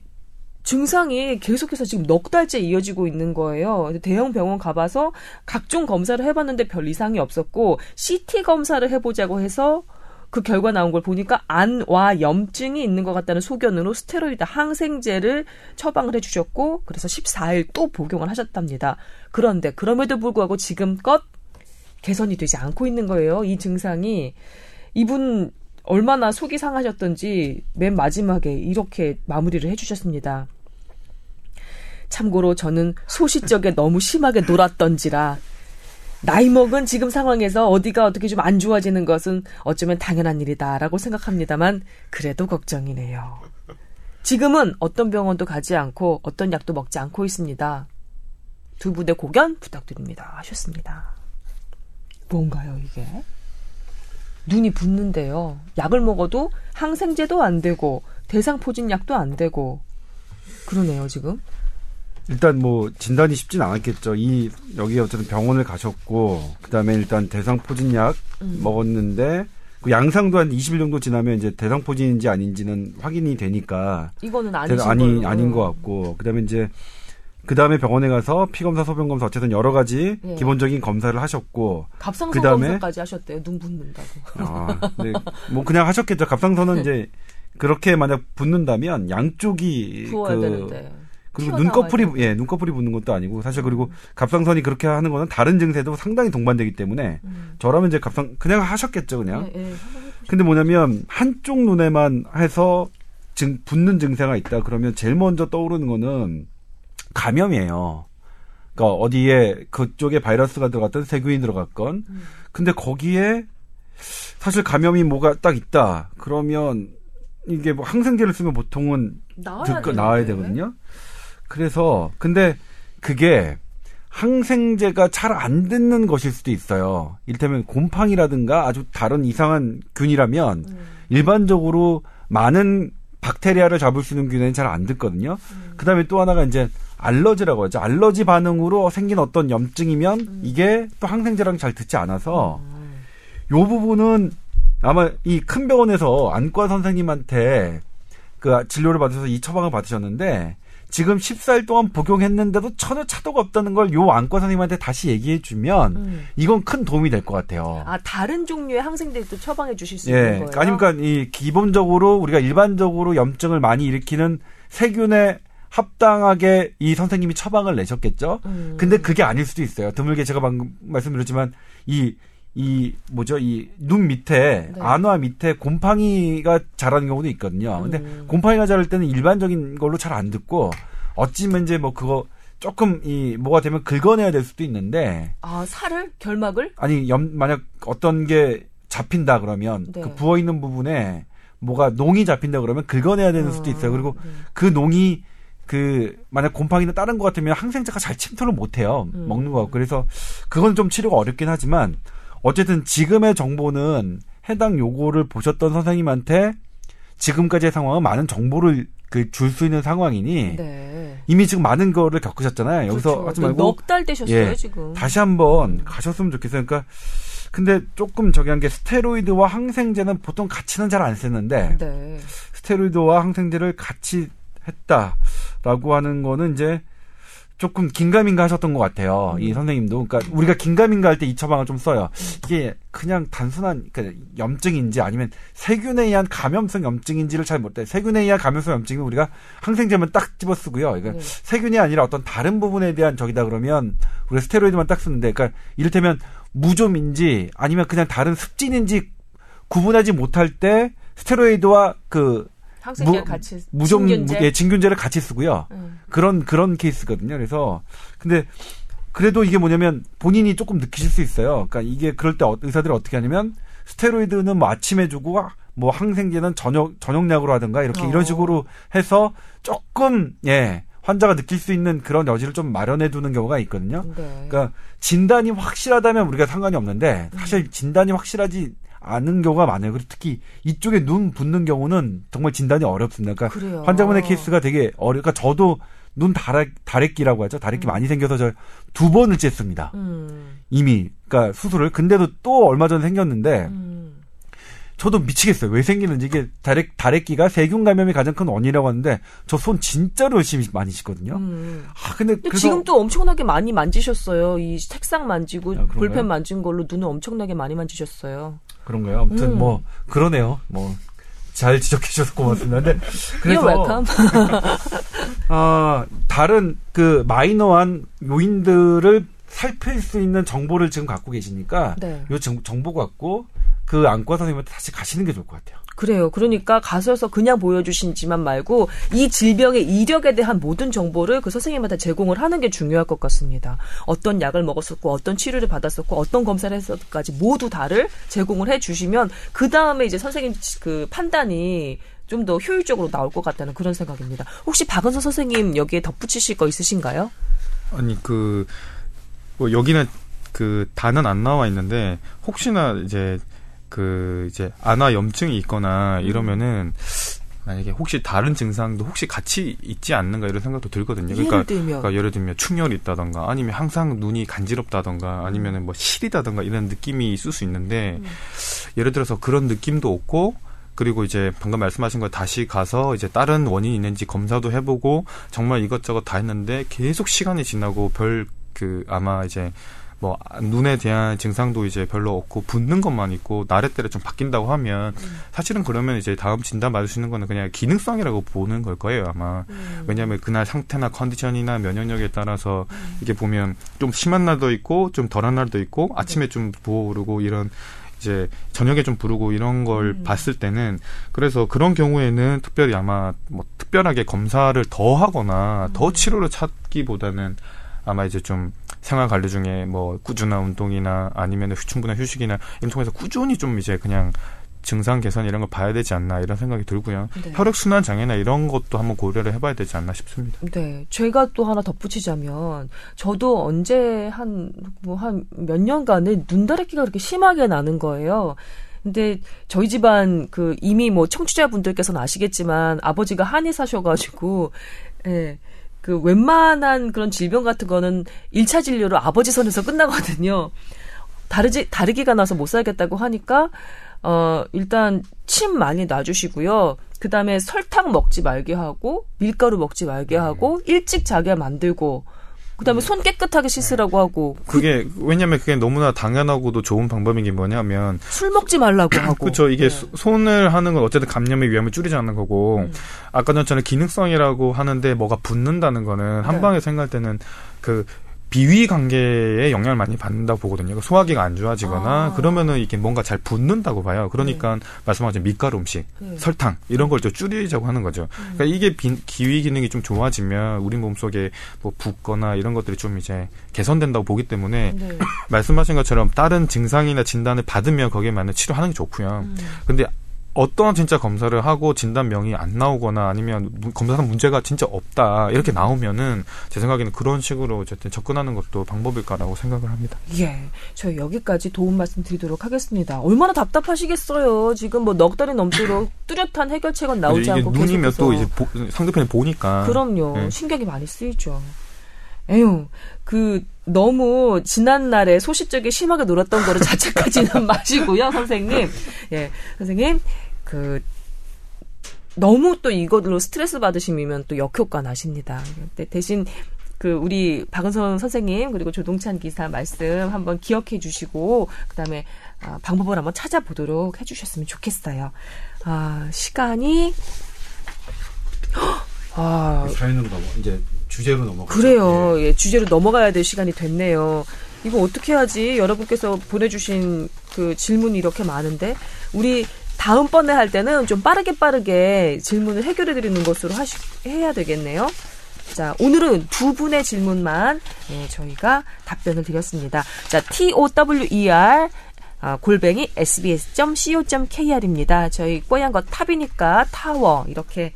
증상이 계속해서 지금 넉 달째 이어지고 있는 거예요. 대형 병원 가봐서 각종 검사를 해봤는데 별 이상이 없었고 CT 검사를 해보자고 해서 그 결과 나온 걸 보니까 안와 염증이 있는 것 같다는 소견으로 스테로이드 항생제를 처방을 해주셨고 그래서 14일 또 복용을 하셨답니다. 그런데 그럼에도 불구하고 지금껏 개선이 되지 않고 있는 거예요. 이 증상이 이분 얼마나 속이 상하셨던지 맨 마지막에 이렇게 마무리를 해주셨습니다. 참고로 저는 소시적에 너무 심하게 놀았던지라 나이 먹은 지금 상황에서 어디가 어떻게 좀 안 좋아지는 것은 어쩌면 당연한 일이다라고 생각합니다만 그래도 걱정이네요. 지금은 어떤 병원도 가지 않고 어떤 약도 먹지 않고 있습니다. 두 분의 고견 부탁드립니다. 하셨습니다. 뭔가요, 이게? 눈이 붓는데요. 약을 먹어도 항생제도 안 되고 대상포진약도 안 되고 그러네요 지금. 일단 뭐 진단이 쉽진 않았겠죠. 이 여기 어쨌든 병원을 가셨고 그다음에 일단 대상포진약 음. 먹었는데 그 양상도 한 20일 정도 지나면 이제 대상포진인지 아닌지는 확인이 되니까 이거는 아니. 아닌 것 같고 그다음에 이제 그 다음에 병원에 가서 피 검사, 소변 검사 어쨌든 여러 가지 예. 기본적인 검사를 하셨고 갑상선 그다음에- 검사까지 하셨대요. 눈 붓는다고. 아, 네. 뭐 그냥 하셨겠죠. 갑상선은 이제 그렇게 만약 붓는다면 양쪽이 부어야 그 되는데. 그리고 눈꺼풀이. 예 눈꺼풀이 붓는 것도 아니고 사실 그리고 갑상선이 그렇게 하는 거는 다른 증세도 상당히 동반되기 때문에 음. 저라면 이제 갑상 그냥 하셨겠죠 그냥 예, 예. 근데 뭐냐면 한쪽 눈에만 해서 증 붓는 증세가 있다 그러면 제일 먼저 떠오르는 거는 감염이에요. 그러니까 어디에 그쪽에 바이러스가 들어갔던 세균이 들어갔건 음. 근데 거기에 사실 감염이 뭐가 딱 있다 그러면 이게 뭐 항생제를 쓰면 보통은 나와야, 듣고 되는데. 나와야 되거든요. 그래서 근데 그게 항생제가 잘 안 듣는 것일 수도 있어요. 이를테면 곰팡이라든가 아주 다른 이상한 균이라면 음. 일반적으로 많은 박테리아를 잡을 수 있는 균에는 잘 안 듣거든요. 음. 그다음에 또 하나가 이제 알러지라고 하죠. 알러지 반응으로 생긴 어떤 염증이면 음. 이게 또 항생제랑 잘 듣지 않아서 음. 요 부분은 아마 이 큰 병원에서 안과 선생님한테 그 진료를 받으셔서 이 처방을 받으셨는데 지금 14일 동안 복용했는데도 전혀 차도가 없다는 걸 요 안과 선생님한테 다시 얘기해 주면 음. 이건 큰 도움이 될 것 같아요. 아 다른 종류의 항생제도 처방해 주실 수 예. 있는 거예요. 아니니까 이 기본적으로 우리가 일반적으로 염증을 많이 일으키는 세균에 합당하게 이 선생님이 처방을 내셨겠죠. 음. 근데 그게 아닐 수도 있어요. 드물게 제가 방금 말씀드렸지만 이, 이, 뭐죠, 이 눈 밑에, 네. 안화 밑에 곰팡이가 자라는 경우도 있거든요. 근데 음. 곰팡이가 자랄 때는 일반적인 걸로 잘 안 듣고, 어찌면 이제 뭐 그거 조금 이, 뭐가 되면 긁어내야 될 수도 있는데, 아 살을 결막을 아니, 염, 만약 어떤 게 잡힌다 그러면, 네. 그 부어 있는 부분에 뭐가 농이 잡힌다 그러면 긁어내야 되는 수도 있어요. 그리고 네. 그 농이 그 만약 곰팡이나 다른 것 같으면 항생제가 잘 침투를 못해요 음. 먹는 거 그래서 그건 좀 치료가 어렵긴 하지만 어쨌든 지금의 정보는 해당 요구를 보셨던 선생님한테 지금까지의 상황은 많은 정보를 그 줄 수 있는 상황이니 네. 이미 지금 많은 거를 겪으셨잖아요 여기서 그렇죠. 하지 말고 넉 달 되셨어요 예. 지금. 다시 한번 가셨으면 좋겠어요 그러니까 근데 조금 저기 한 게 스테로이드와 항생제는 보통 같이는 잘 안 쓰는데 네. 스테로이드와 항생제를 같이 했다라고 하는 거는 이제 조금 긴가민가 하셨던 것 같아요. 음. 이 선생님도. 그러니까 우리가 긴가민가 할 때 이 처방을 좀 써요. 이게 그냥 단순한 그러니까 염증인지 아니면 세균에 의한 감염성 염증인지를 잘 못해. 세균에 의한 감염성 염증은 우리가 항생제만 딱 집어 쓰고요. 그러니까 네. 세균이 아니라 어떤 다른 부분에 대한 적이다 그러면 우리가 스테로이드만 딱 쓰는데 그러니까 이를테면 무좀인지 아니면 그냥 다른 습진인지 구분하지 못할 때 스테로이드와 그 항생제 무- 같이 무좀 진균제? 예, 진균제를 같이 쓰고요. 음. 그런 그런 케이스거든요. 그래서 근데 그래도 이게 뭐냐면 본인이 조금 느끼실 수 있어요. 그러니까 이게 그럴 때 어- 의사들이 어떻게 하냐면 스테로이드는 뭐 아침에 주고 뭐 항생제는 저녁 저녁약으로 하든가 이렇게 어. 이런 식으로 해서 조금 예 환자가 느낄 수 있는 그런 여지를 좀 마련해 두는 경우가 있거든요. 네. 그러니까 진단이 확실하다면 우리가 상관이 없는데 사실 진단이 확실하지 않은 경우가 많아요. 그리고 특히 이쪽에 눈 붓는 경우는 정말 진단이 어렵습니다. 그러니까 그래요. 환자분의 케이스가 되게 어려. 그러니까 저도 눈 다래, 다래끼라고 하죠. 다래끼 음. 많이 생겨서 저 두 번을 쬐습니다. 음. 이미 그러니까 수술을. 근데도 또 얼마 전에 생겼는데 음. 저도 미치겠어요. 왜 생기는지 이게 다래 다래끼가 세균 감염이 가장 큰 원인이라고 하는데 저 손 진짜로 열심히 많이 씻거든요. 음. 아 근데 근데 지금 또 엄청나게 많이 만지셨어요. 이 책상 만지고 아? 볼펜 만진 걸로 눈을 엄청나게 많이 만지셨어요. 그런가요? 아무튼 음. 뭐 그러네요. 뭐 잘 지적해 주셔서 고맙습니다. 근데 그래서. [laughs] 아, 다른 그 마이너한 요인들을 살필 수 있는 정보를 지금 갖고 계시니까 네. 요 정, 정보 갖고 그 안과 선생님한테 다시 가시는 게 좋을 것 같아요. 그래요. 그러니까 가셔서 그냥 보여주신지만 말고 이 질병의 이력에 대한 모든 정보를 그 선생님한테 제공을 하는 게 중요할 것 같습니다. 어떤 약을 먹었었고 어떤 치료를 받았었고 어떤 검사를 했었까지 모두 다를 제공을 해주시면 그 다음에 이제 선생님 그 판단이 좀 더 효율적으로 나올 것 같다는 그런 생각입니다. 혹시 박은서 선생님 여기에 덧붙이실 거 있으신가요? 아니 그 뭐 여기는 그 단은 안 나와 있는데 혹시나 이제 그 이제 안화 염증이 있거나 이러면은 만약에 혹시 다른 증상도 혹시 같이 있지 않는가 이런 생각도 들거든요. 예를 그러니까, 들면 그러니까 예를 들면 충혈이 있다던가 아니면 항상 눈이 간지럽다던가 아니면은 뭐 시리다던가 이런 느낌이 있을 수 있는데 음. 예를 들어서 그런 느낌도 없고 그리고 이제 방금 말씀하신 거 다시 가서 이제 다른 원인이 있는지 검사도 해보고 정말 이것저것 다 했는데 계속 시간이 지나고 별 그 아마 이제 뭐 눈에 대한 증상도 이제 별로 없고 붓는 것만 있고 나래대로 좀 바뀐다고 하면 사실은 그러면 이제 다음 진단 받을 수 있는 거는 그냥 기능성이라고 보는 걸 거예요 아마 음. 왜냐하면 그날 상태나 컨디션이나 면역력에 따라서 이게 보면 좀 심한 날도 있고 좀 덜한 날도 있고 아침에 좀 부어오르고 이런 이제 저녁에 좀 부르고 이런 걸 음. 봤을 때는 그래서 그런 경우에는 특별히 아마 뭐 특별하게 검사를 더 하거나 음. 더 치료를 찾기보다는 아마 이제 좀 생활 관리 중에 뭐 꾸준한 운동이나 아니면 충분한 휴식이나 이런 통해서 꾸준히 좀 이제 그냥 증상 개선 이런 걸 봐야 되지 않나 이런 생각이 들고요. 네. 혈액 순환 장애나 이런 것도 한번 고려를 해봐야 되지 않나 싶습니다. 네, 제가 또 하나 덧붙이자면 저도 언제 한 뭐 한 몇 년간은 눈다래끼가 그렇게 심하게 나는 거예요. 근데 저희 집안 그 이미 뭐 청취자분들께서는 아시겠지만 아버지가 한의사셔가지고 예. 그 웬만한 그런 질병 같은 거는 1차 진료로 아버지 선에서 끝나거든요. 다르지 다르기가 나서 못 살겠다고 하니까 어 일단 침 많이 놔주시고요. 그 다음에 설탕 먹지 말게 하고 밀가루 먹지 말게 하고 일찍 자게 만들고 그 다음에 손 깨끗하게 씻으라고 하고 그게 왜냐면 그게 너무나 당연하고도 좋은 방법인 게 뭐냐면 [clears throat] 술 먹지 말라고 [clears throat] 하고 그렇죠. 이게 네. 소- 손을 하는 건 어쨌든 감염의 위험을 줄이자는 거고 음. 아까 전처럼 기능성이라고 하는데 뭐가 붙는다는 거는 한 네. 방에 생각할 때는 그 비위 관계에 영향을 많이 받는다고 보거든요. 그 소화기가 안 좋아지거나 아. 그러면은 이게 뭔가 잘 붙는다고 봐요. 그러니까 말씀하신 밀가루 음식, 네. 설탕 이런 걸 좀 줄이자고 하는 거죠. 그러니까 이게 비- 기위 기능이 좀 좋아지면 우리 몸 속에 뭐 붓거나 이런 것들이 좀 이제 개선된다고 보기 때문에 네. [clears throat] 말씀하신 것처럼 다른 증상이나 진단을 받으면 거기에 맞는 치료하는 게 좋고요. 음. 근데 어떠한 진짜 검사를 하고 진단명이 안 나오거나 아니면 무- 검사상 문제가 진짜 없다 이렇게 나오면은 제 생각에는 그런 식으로 어쨌든 접근하는 것도 방법일까라고 생각을 합니다. 예, 저희 여기까지 도움 말씀 드리도록 하겠습니다. 얼마나 답답하시겠어요. 지금 뭐 넉 달이 넘도록 [laughs] 뚜렷한 해결책은 나오지 않고 눈이면 계속해서. 또 이제 보- 상대편이 보니까 그럼요. 네. 신경이 많이 쓰이죠. 에휴, 그 너무 지난 날에 소시적에 심하게 놀았던 거를 자책하지는 [laughs] 마시고요, 선생님. 예, 선생님 그 너무 또 이걸로 스트레스 받으시면 또 역효과 나십니다. 대신 그 우리 박은선 선생님 그리고 조동찬 기사 말씀 한번 기억해 주시고 그다음에 아, 방법을 한번 찾아보도록 해주셨으면 좋겠어요. 아 시간이 [gasps] 아 사연으로 넘어 이제 주제로 넘어. 그래요. 예, 주제로 넘어가야 될 시간이 됐네요. 이거 어떻게 하지? 여러분께서 보내주신 그 질문이 이렇게 많은데 우리 다음번에 할 때는 좀 빠르게 빠르게 질문을 해결해 드리는 것으로 하시, 해야 되겠네요. 자, 오늘은 두 분의 질문만 예, 저희가 답변을 드렸습니다. 자, TOWER 아, 골뱅이 sbs.co.kr입니다. 저희 뽀얀 거 탑이니까 타워 이렇게 어,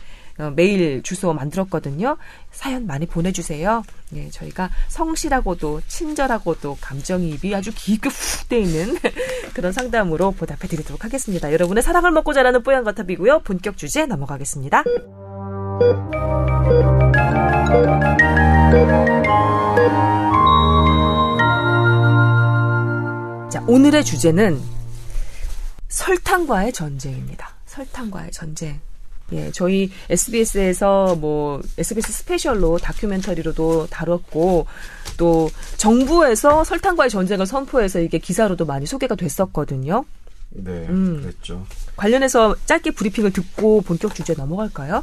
메일 주소 만들었거든요. 사연 많이 보내주세요. 예, 저희가 성실하고도 친절하고도 감정이입이 아주 깊게 훅돼 있는 [laughs] 그런 상담으로 보답해 드리도록 하겠습니다. 여러분의 사랑을 먹고 자라는 뽀얀 거탑이고요. 본격 주제 넘어가겠습니다. 자, 오늘의 주제는 설탕과의 전쟁입니다. 설탕과의 전쟁. 예, 저희 SBS에서 뭐 SBS 스페셜로 다큐멘터리로도 다뤘고 또 정부에서 설탕과의 전쟁을 선포해서 이게 기사로도 많이 소개가 됐었거든요. 네, 음. 그랬죠. 관련해서 짧게 브리핑을 듣고 본격 주제 넘어갈까요?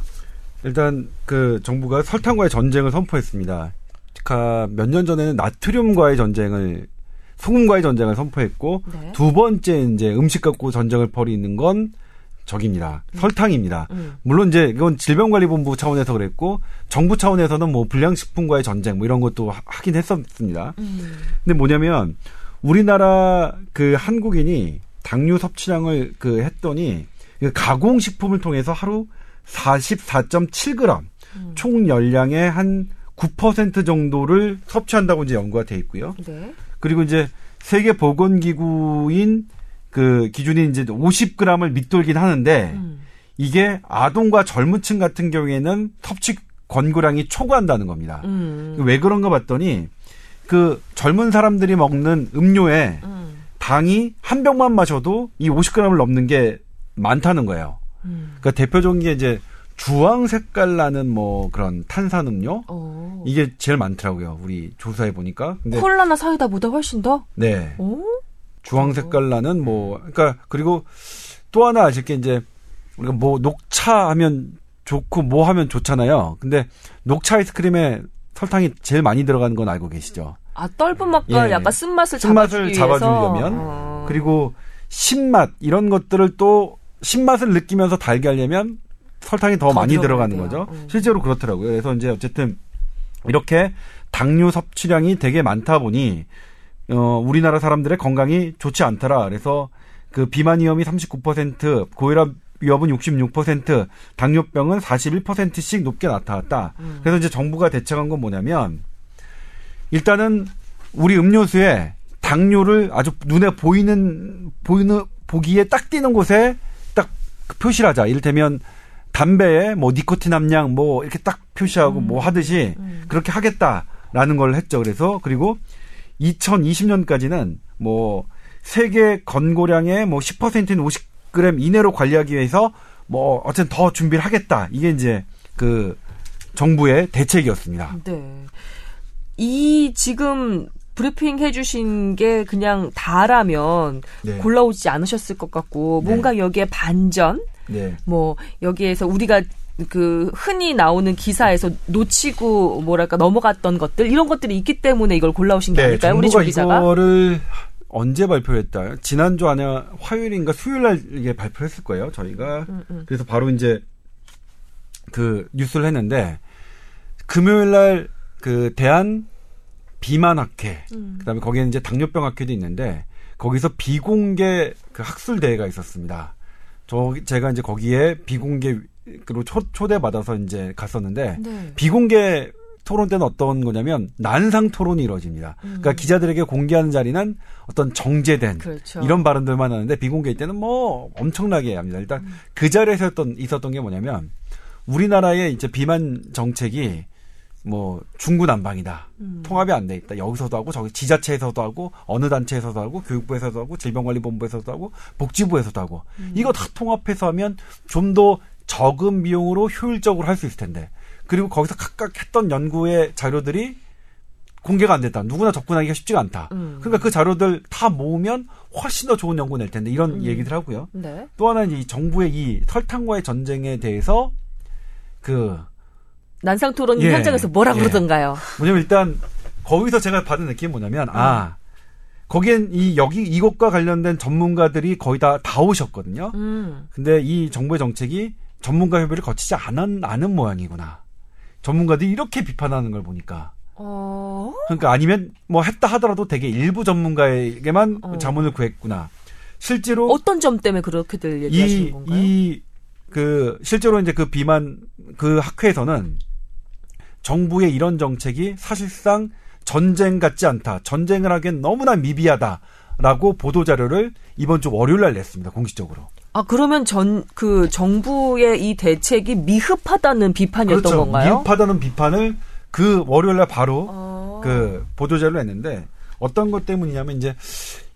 일단 그 정부가 설탕과의 전쟁을 선포했습니다. 몇년 전에는 나트륨과의 전쟁을 소금과의 전쟁을 선포했고 네. 두 번째 이제 음식 갖고 전쟁을 벌이는 건 저깁니다. 설탕입니다. 음. 물론 이제 이건 질병관리본부 차원에서 그랬고 정부 차원에서는 뭐 불량식품과의 전쟁 뭐 이런 것도 하- 하긴 했었습니다. 음. 근데 뭐냐면 우리나라 그 한국인이 당류 섭취량을 그 했더니 그 가공식품을 통해서 하루 44.7g 음. 총 열량의 한 9% 정도를 섭취한다고 이제 연구가 돼 있고요. 네. 그리고 이제 세계 보건기구인 그 기준이 이제 50g을 밑돌긴 하는데 음. 이게 아동과 젊은 층 같은 경우에는 섭취 권고량이 초과한다는 겁니다. 음. 왜 그런가 봤더니 그 젊은 사람들이 먹는 음료에 음. 당이 한 병만 마셔도 이 50g을 넘는 게 많다는 거예요. 음. 그러니까 대표적인 게 이제 주황 색깔 나는 뭐 그런 탄산음료 어. 이게 제일 많더라고요. 우리 조사해 보니까. 콜라나 사이다보다 훨씬 더? 네. 오? 주황 색깔 나는 뭐 그러니까 그리고 또 하나 아실 게 이제 우리가 뭐 녹차 하면 좋고 뭐 하면 좋잖아요. 근데 녹차 아이스크림에 설탕이 제일 많이 들어가는 건 알고 계시죠? 아, 떫은 맛과 예. 약간 쓴맛을 쓴맛을. 잡아주려면 어. 그리고 신맛 이런 것들을 또 신맛을 느끼면서 달게 하려면 설탕이 더, 더 많이 들어가는 돼요. 거죠. 음. 실제로 그렇더라고요. 그래서 이제 어쨌든 이렇게 당류 섭취량이 되게 많다 보니 어 우리나라 사람들의 건강이 좋지 않더라. 그래서 그 비만 위험이 39%, 고혈압 위험은 66%, 당뇨병은 41%씩 높게 나타났다. 음. 그래서 이제 정부가 대책한 건 뭐냐면 일단은 우리 음료수에 당뇨를 아주 눈에 보이는 보이는 보기에 딱 띄는 곳에 딱그 표시를 하자. 이를테면 담배에 뭐 니코틴 함량 뭐 이렇게 딱 표시하고 뭐 하듯이 음. 그렇게 하겠다라는 걸 했죠. 그래서 그리고 2020년까지는 뭐 세계 건고량의 뭐 10%인 50g 이내로 관리하기 위해서 뭐 어쨌든 더 준비를 하겠다. 이게 이제 그 정부의 대책이었습니다. 네. 이 지금 브리핑 해주신 게 그냥 다라면 네. 골라오지 않으셨을 것 같고 네. 뭔가 여기에 반전 네. 뭐 여기에서 우리가 그 흔히 나오는 기사에서 놓치고 뭐랄까 넘어갔던 것들 이런 것들이 있기 때문에 이걸 골라오신 게 아닐까요? 우리 조 네, 기자가 이거를 언제 발표했다? 지난주 아니야 화요일인가 수요일 날 이게 발표했을 거예요. 저희가 음, 음. 그래서 바로 이제 그 뉴스를 했는데 금요일 날 그 대한 비만학회 음. 그다음에 거기에는 이제 당뇨병 학회도 있는데 거기서 비공개 그 학술 대회가 있었습니다. 저 제가 이제 거기에 비공개 로 초, 초대받아서 이제 갔었는데 네. 비공개 토론 때는 어떤 거냐면 난상 토론이 이루어집니다. 그러니까 기자들에게 공개하는 자리는 어떤 정제된 음. 그렇죠. 이런 발언들만 하는데 비공개 때는 뭐 엄청나게 합니다. 일단 음. 그 자리에서 했던, 있었던 게 뭐냐면 우리나라의 이제 비만 정책이 뭐 중구난방이다. 음. 통합이 안 돼 있다. 여기서도 하고 저기 지자체에서도 하고 어느 단체에서도 하고 교육부에서도 하고 질병관리본부에서도 하고 복지부에서도 하고 음. 이거 다 통합해서 하면 좀 더 적은 비용으로 효율적으로 할 수 있을 텐데 그리고 거기서 각각 했던 연구의 자료들이 공개가 안 됐다. 누구나 접근하기가 쉽지가 않다. 음. 그러니까 그 자료들 다 모으면 훨씬 더 좋은 연구 낼 텐데 이런 음. 얘기들 하고요. 네. 또 하나는 이 정부의 이 설탕과의 전쟁에 대해서 그 난상 토론 예. 현장에서 뭐라 예. 그러던가요? 뭐냐면 일단 거기서 제가 받은 느낌이 뭐냐면 아 거기엔 이 여기 이것과 관련된 전문가들이 거의 다 다 오셨거든요. 음. 근데 이 정부의 정책이 전문가 협의를 거치지 않은, 않은 모양이구나. 전문가들이 이렇게 비판하는 걸 보니까. 어. 그러니까 아니면 뭐 했다 하더라도 되게 일부 전문가에게만 어. 자문을 구했구나. 실제로 어떤 점 때문에 그렇게들 얘기하시는 이, 건가요? 이, 그, 실제로 이제 그 비만, 그 학회에서는 정부의 이런 정책이 사실상 전쟁 같지 않다. 전쟁을 하기엔 너무나 미비하다. 라고 보도자료를 이번 주 월요일 날 냈습니다. 공식적으로. 아 그러면 전 그 정부의 이 대책이 미흡하다는 비판이었던 그렇죠. 건가요? 미흡하다는 비판을 그 월요일 날 바로 어. 그 보도자료를 냈는데 어떤 것 때문이냐면 이제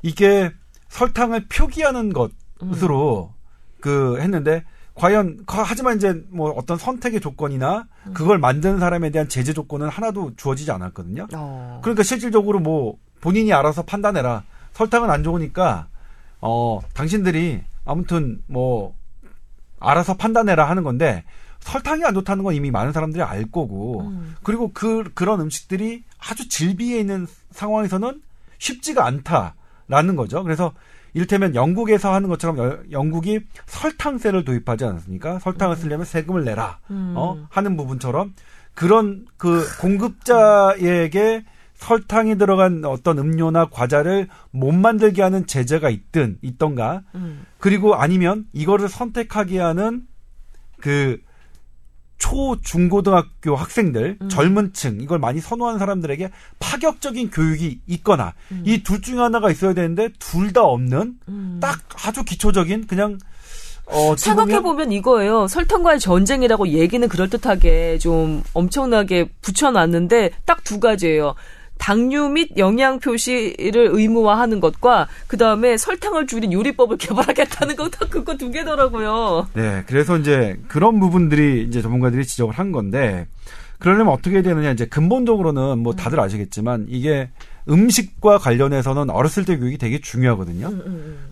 이게 설탕을 표기하는 것으로 그 했는데 과연 거- 하지만 이제 뭐 어떤 선택의 조건이나 그걸 만드는 사람에 대한 제재 조건은 하나도 주어지지 않았거든요. 어. 그러니까 실질적으로 뭐 본인이 알아서 판단해라. 설탕은 안 좋으니까 어 당신들이 아무튼 뭐 알아서 판단해라 하는 건데 설탕이 안 좋다는 건 이미 많은 사람들이 알 거고 음. 그리고 그 그런 음식들이 아주 질비해 있는 상황에서는 쉽지가 않다라는 거죠. 그래서 이를테면 영국에서 하는 것처럼 여- 영국이 설탕세를 도입하지 않았습니까? 설탕을 쓰려면 세금을 내라. 음. 어? 하는 부분처럼 그런 그 공급자에게 설탕이 들어간 어떤 음료나 과자를 못 만들게 하는 제재가 있든 있던가 음. 그리고 아니면 이거를 선택하게 하는 그 초, 중고등학교 학생들, 음. 젊은 층, 이걸 많이 선호하는 사람들에게 파격적인 교육이 있거나, 음. 이둘 중에 하나가 있어야 되는데, 둘 다 없는, 음. 딱 아주 기초적인, 그냥, 어, 어찌 생각해 보면 보면 이거예요. 설탕과의 전쟁이라고 얘기는 그럴 듯하게 좀 엄청나게 붙여놨는데 딱 두 가지예요. 당류 및 영양 표시를 의무화하는 것과 그 다음에 설탕을 줄인 요리법을 [laughs] 개발하겠다는 거딱 그거 두 개더라고요. 네, 그래서 이제 그런 부분들이 이제 전문가들이 지적을 한 건데 그러려면 어떻게 되느냐 이제 근본적으로는 뭐 다들 아시겠지만 이게 음식과 관련해서는 어렸을 때 교육이 되게 중요하거든요.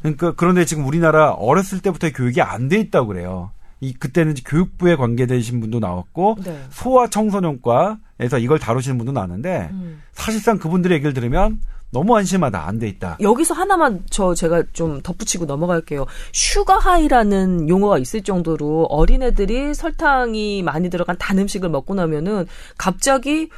그러니까 그런데 지금 우리나라 어렸을 때부터 교육이 안 돼 있다고 그래요. 이 그때는 이제 교육부에 관계되신 분도 나왔고 네. 소아 청소년과에서 이걸 다루시는 분도 나왔는데 음. 사실상 그분들의 얘기를 들으면 너무 한심하다 안 돼 있다. 여기서 하나만 저 제가 좀 덧붙이고 넘어갈게요. sugar high라는 용어가 있을 정도로 어린애들이 설탕이 많이 들어간 단 음식을 먹고 나면은 갑자기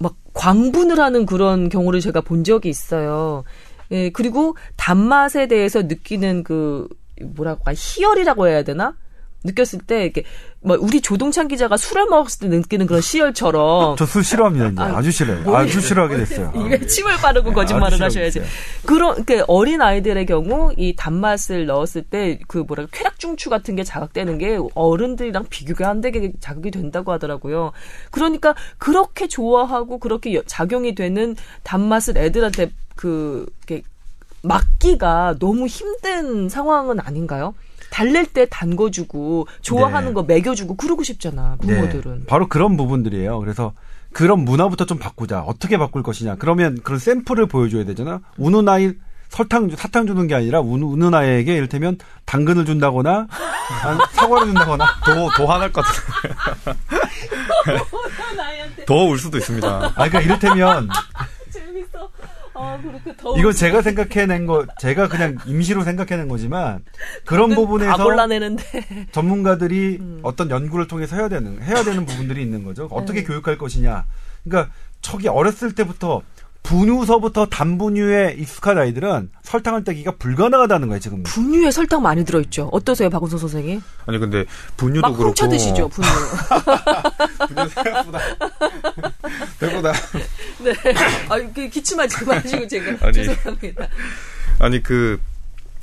막 광분을 하는 그런 경우를 제가 본 적이 있어요. 예, 그리고 단맛에 대해서 느끼는 그 뭐라고 할 희열이라고 해야 되나? 느꼈을 때 이렇게 뭐 우리 조동찬 기자가 술을 먹었을 때 느끼는 그런 시열처럼 저 술 싫어합니다. 이제 아, 아주 싫어요. 뭐 아주 싫어하게 됐어요. [laughs] 입에 침을 바르고 거짓말을 아주 하셔야지. 싫어하고 그런 그 어린 아이들의 경우 이 단맛을 넣었을 때 그 뭐랄까 쾌락 중추 같은 게 자극되는 게 어른들이랑 비교가 안 되게 자극이 된다고 하더라고요. 그러니까 그렇게 좋아하고 그렇게 여- 작용이 되는 단맛을 애들한테 그 이렇게 막기가 너무 힘든 상황은 아닌가요? 달랠 때 담궈주고 좋아하는 네. 거 먹여주고 그러고 싶잖아 부모들은. 네, 바로 그런 부분들이에요. 그래서 그런 문화부터 좀 바꾸자. 어떻게 바꿀 것이냐. 그러면 그런 샘플을 보여줘야 되잖아. 우는 아이 설탕 주- 사탕 주는 게 아니라 우는, 우는 아이에게 이를테면 당근을 준다거나 [laughs] 사과를 준다거나 더, 더 화날 것 같아요. 더 [laughs] 울 수도 있습니다. 아 그러니까 이를테면. 아 더. 이건 제가 생각해낸 거 제가 그냥 임시로 생각해낸 거지만 그런 다 부분에서. [laughs] 전문가들이 음. 어떤 연구를 통해서 해야 되는 해야 되는 부분들이 있는 거죠. 어떻게 네. 교육할 것이냐. 그러니까 저기 어렸을 때부터 분유서부터 단분유에 익숙한 아이들은 설탕을 떼기가 불가능하다는 거예요 지금. 분유에 설탕 많이 들어있죠. 어떠세요, 박은서 선생님? 아니, 근데 분유도 막 그렇고. 훔쳐 드시죠, 분유. [laughs] 분유 생각보다. [laughs] 생각보다. 네. 아, 그 기침하지 마시고 제가 [laughs] 아니. 죄송합니다. 아니 그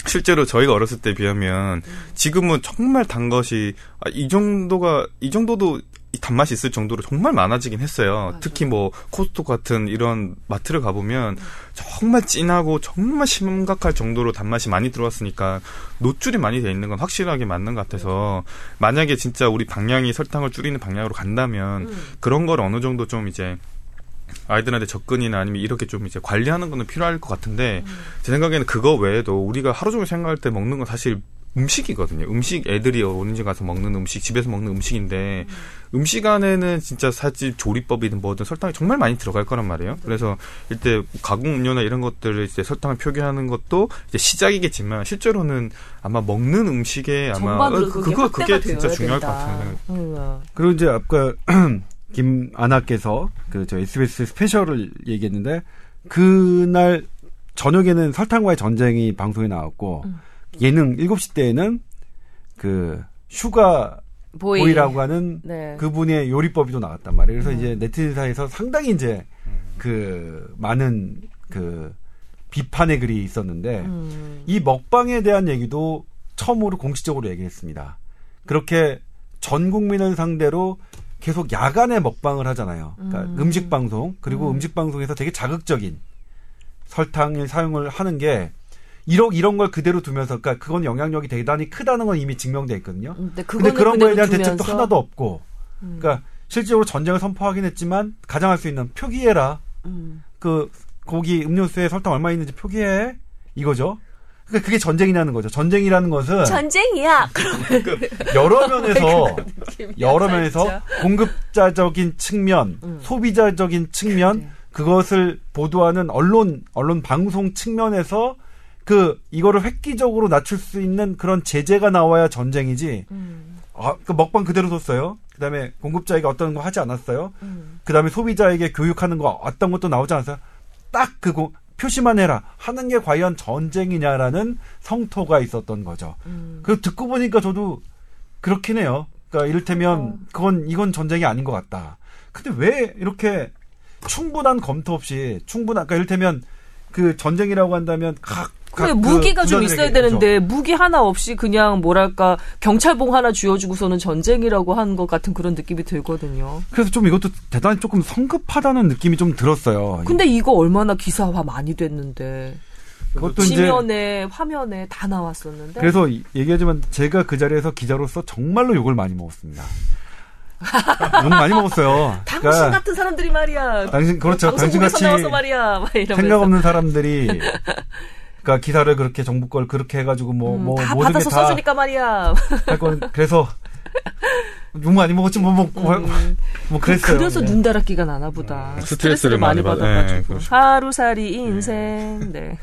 실제로 저희가 어렸을 때 비하면 지금은 정말 단 것이 아, 이 정도가 이 정도도 이 단맛이 있을 정도로 정말 많아지긴 했어요. 특히 뭐 코스토 같은 이런 마트를 가보면 정말 진하고 정말 심각할 정도로 단맛이 많이 들어왔으니까 노출이 많이 돼 있는 건 확실하게 맞는 것 같아서 만약에 진짜 우리 방향이 설탕을 줄이는 방향으로 간다면 그런 걸 어느 정도 좀 이제 아이들한테 접근이나 아니면 이렇게 좀 이제 관리하는 거는 필요할 것 같은데 제 생각에는 그거 외에도 우리가 하루 종일 생각할 때 먹는 건 사실 음식이거든요. 음식 애들이 어린이집 가서 먹는 음식, 집에서 먹는 음식인데 음 식 안에는 진짜 사실 조리법이든 뭐든 설탕이 정말 많이 들어갈 거란 말이에요. 그래서 이때 가공 음료나 이런 것들을 이제 설탕을 표기하는 것도 이제 시작이겠지만 실제로는 아마 먹는 음식에 아마 어, 그게 그거 그게 진짜 중요할 된다. 것 같아요. 음, 그리고 이제 아까 [clears throat] 김아나께서 그 저 SBS 스페셜을 얘기했는데 그날 저녁에는 설탕과의 전쟁이 방송에 나왔고 음. 예능 7시 때에는 그 sugar boy. boy라고 하는 네. 그분의 요리법이 또 나왔단 말이에요. 그래서 음. 이제 네티즌 사이에서 상당히 이제 그 많은 그 비판의 글이 있었는데 음. 이 먹방에 대한 얘기도 처음으로 공식적으로 얘기했습니다. 그렇게 전 국민을 상대로 계속 야간에 먹방을 하잖아요. 그러니까 음. 음. 식 방송 그리고 음. 음. 식 방송에서 되게 자극적인 설탕을 사용을 하는 게 이런 이런 걸 그대로 두면서 그러니까 그건 영향력이 대단히 크다는 건 이미 증명돼 있거든요. 근데, 근데 그런 거에 대한 두면서, 대책도 하나도 없고, 음. 그러니까 실제로 전쟁을 선포하긴 했지만 가장할 수 있는 표기해라. 음. 그 고기 음료수에 설탕 얼마 있는지 표기해 이거죠. 그러니까 그게 전쟁이라는 거죠. 전쟁이라는 것은 전쟁이야. 여러 [laughs] 면에서 여러 면에서 진짜. 공급자적인 측면, 음. 소비자적인 측면 네. 그것을 보도하는 언론 언론 방송 측면에서 그 이거를 획기적으로 낮출 수 있는 그런 제재가 나와야 전쟁이지. 음. 아, 그 먹방 그대로 뒀어요. 그다음에 공급자에게 어떤 거 하지 않았어요. 음. 그다음에 소비자에게 교육하는 거 어떤 것도 나오지 않았어요. 딱 그거 표시만 해라 하는 게 과연 전쟁이냐라는 성토가 있었던 거죠. 음. 그 듣고 보니까 저도 그렇긴 해요. 그러니까 이를테면 어. 그건 이건 전쟁이 아닌 것 같다. 근데 왜 이렇게 충분한 검토 없이 충분한 그러니까 이를테면 그 전쟁이라고 한다면 각 그래 각 무기가 그 좀 있어야 되는데 무기 하나 없이 그냥 뭐랄까 경찰봉 하나 쥐어주고서는 전쟁이라고 한 것 같은 그런 느낌이 들거든요. 그래서 좀 이것도 대단히 조금 성급하다는 느낌이 좀 들었어요. 근데 이거 얼마나 기사화 많이 됐는데 그것도 지면에 화면에 다 나왔었는데. 그래서 이- 얘기하지만 제가 그 자리에서 기자로서 정말로 욕을 많이 먹었습니다. [laughs] 욕 많이 먹었어요. 당신 그러니까 같은 사람들이 말이야. 당신 그렇죠. 당신 같이 말이야. 생각 없는 사람들이 [laughs] 그러니까 기사를 그렇게 정부 걸 그렇게 해가지고 뭐 음, 뭐 모든 받아서 써주니까 말이야. 할건 그래서 욕 많이 먹었지 뭐뭐 뭐, 뭐 그랬어요. 그래서 네. 눈다랗기가 나나 보다. 음, 스트레스를 많이 받- 네, 그렇죠. 하루살이 인생. 네.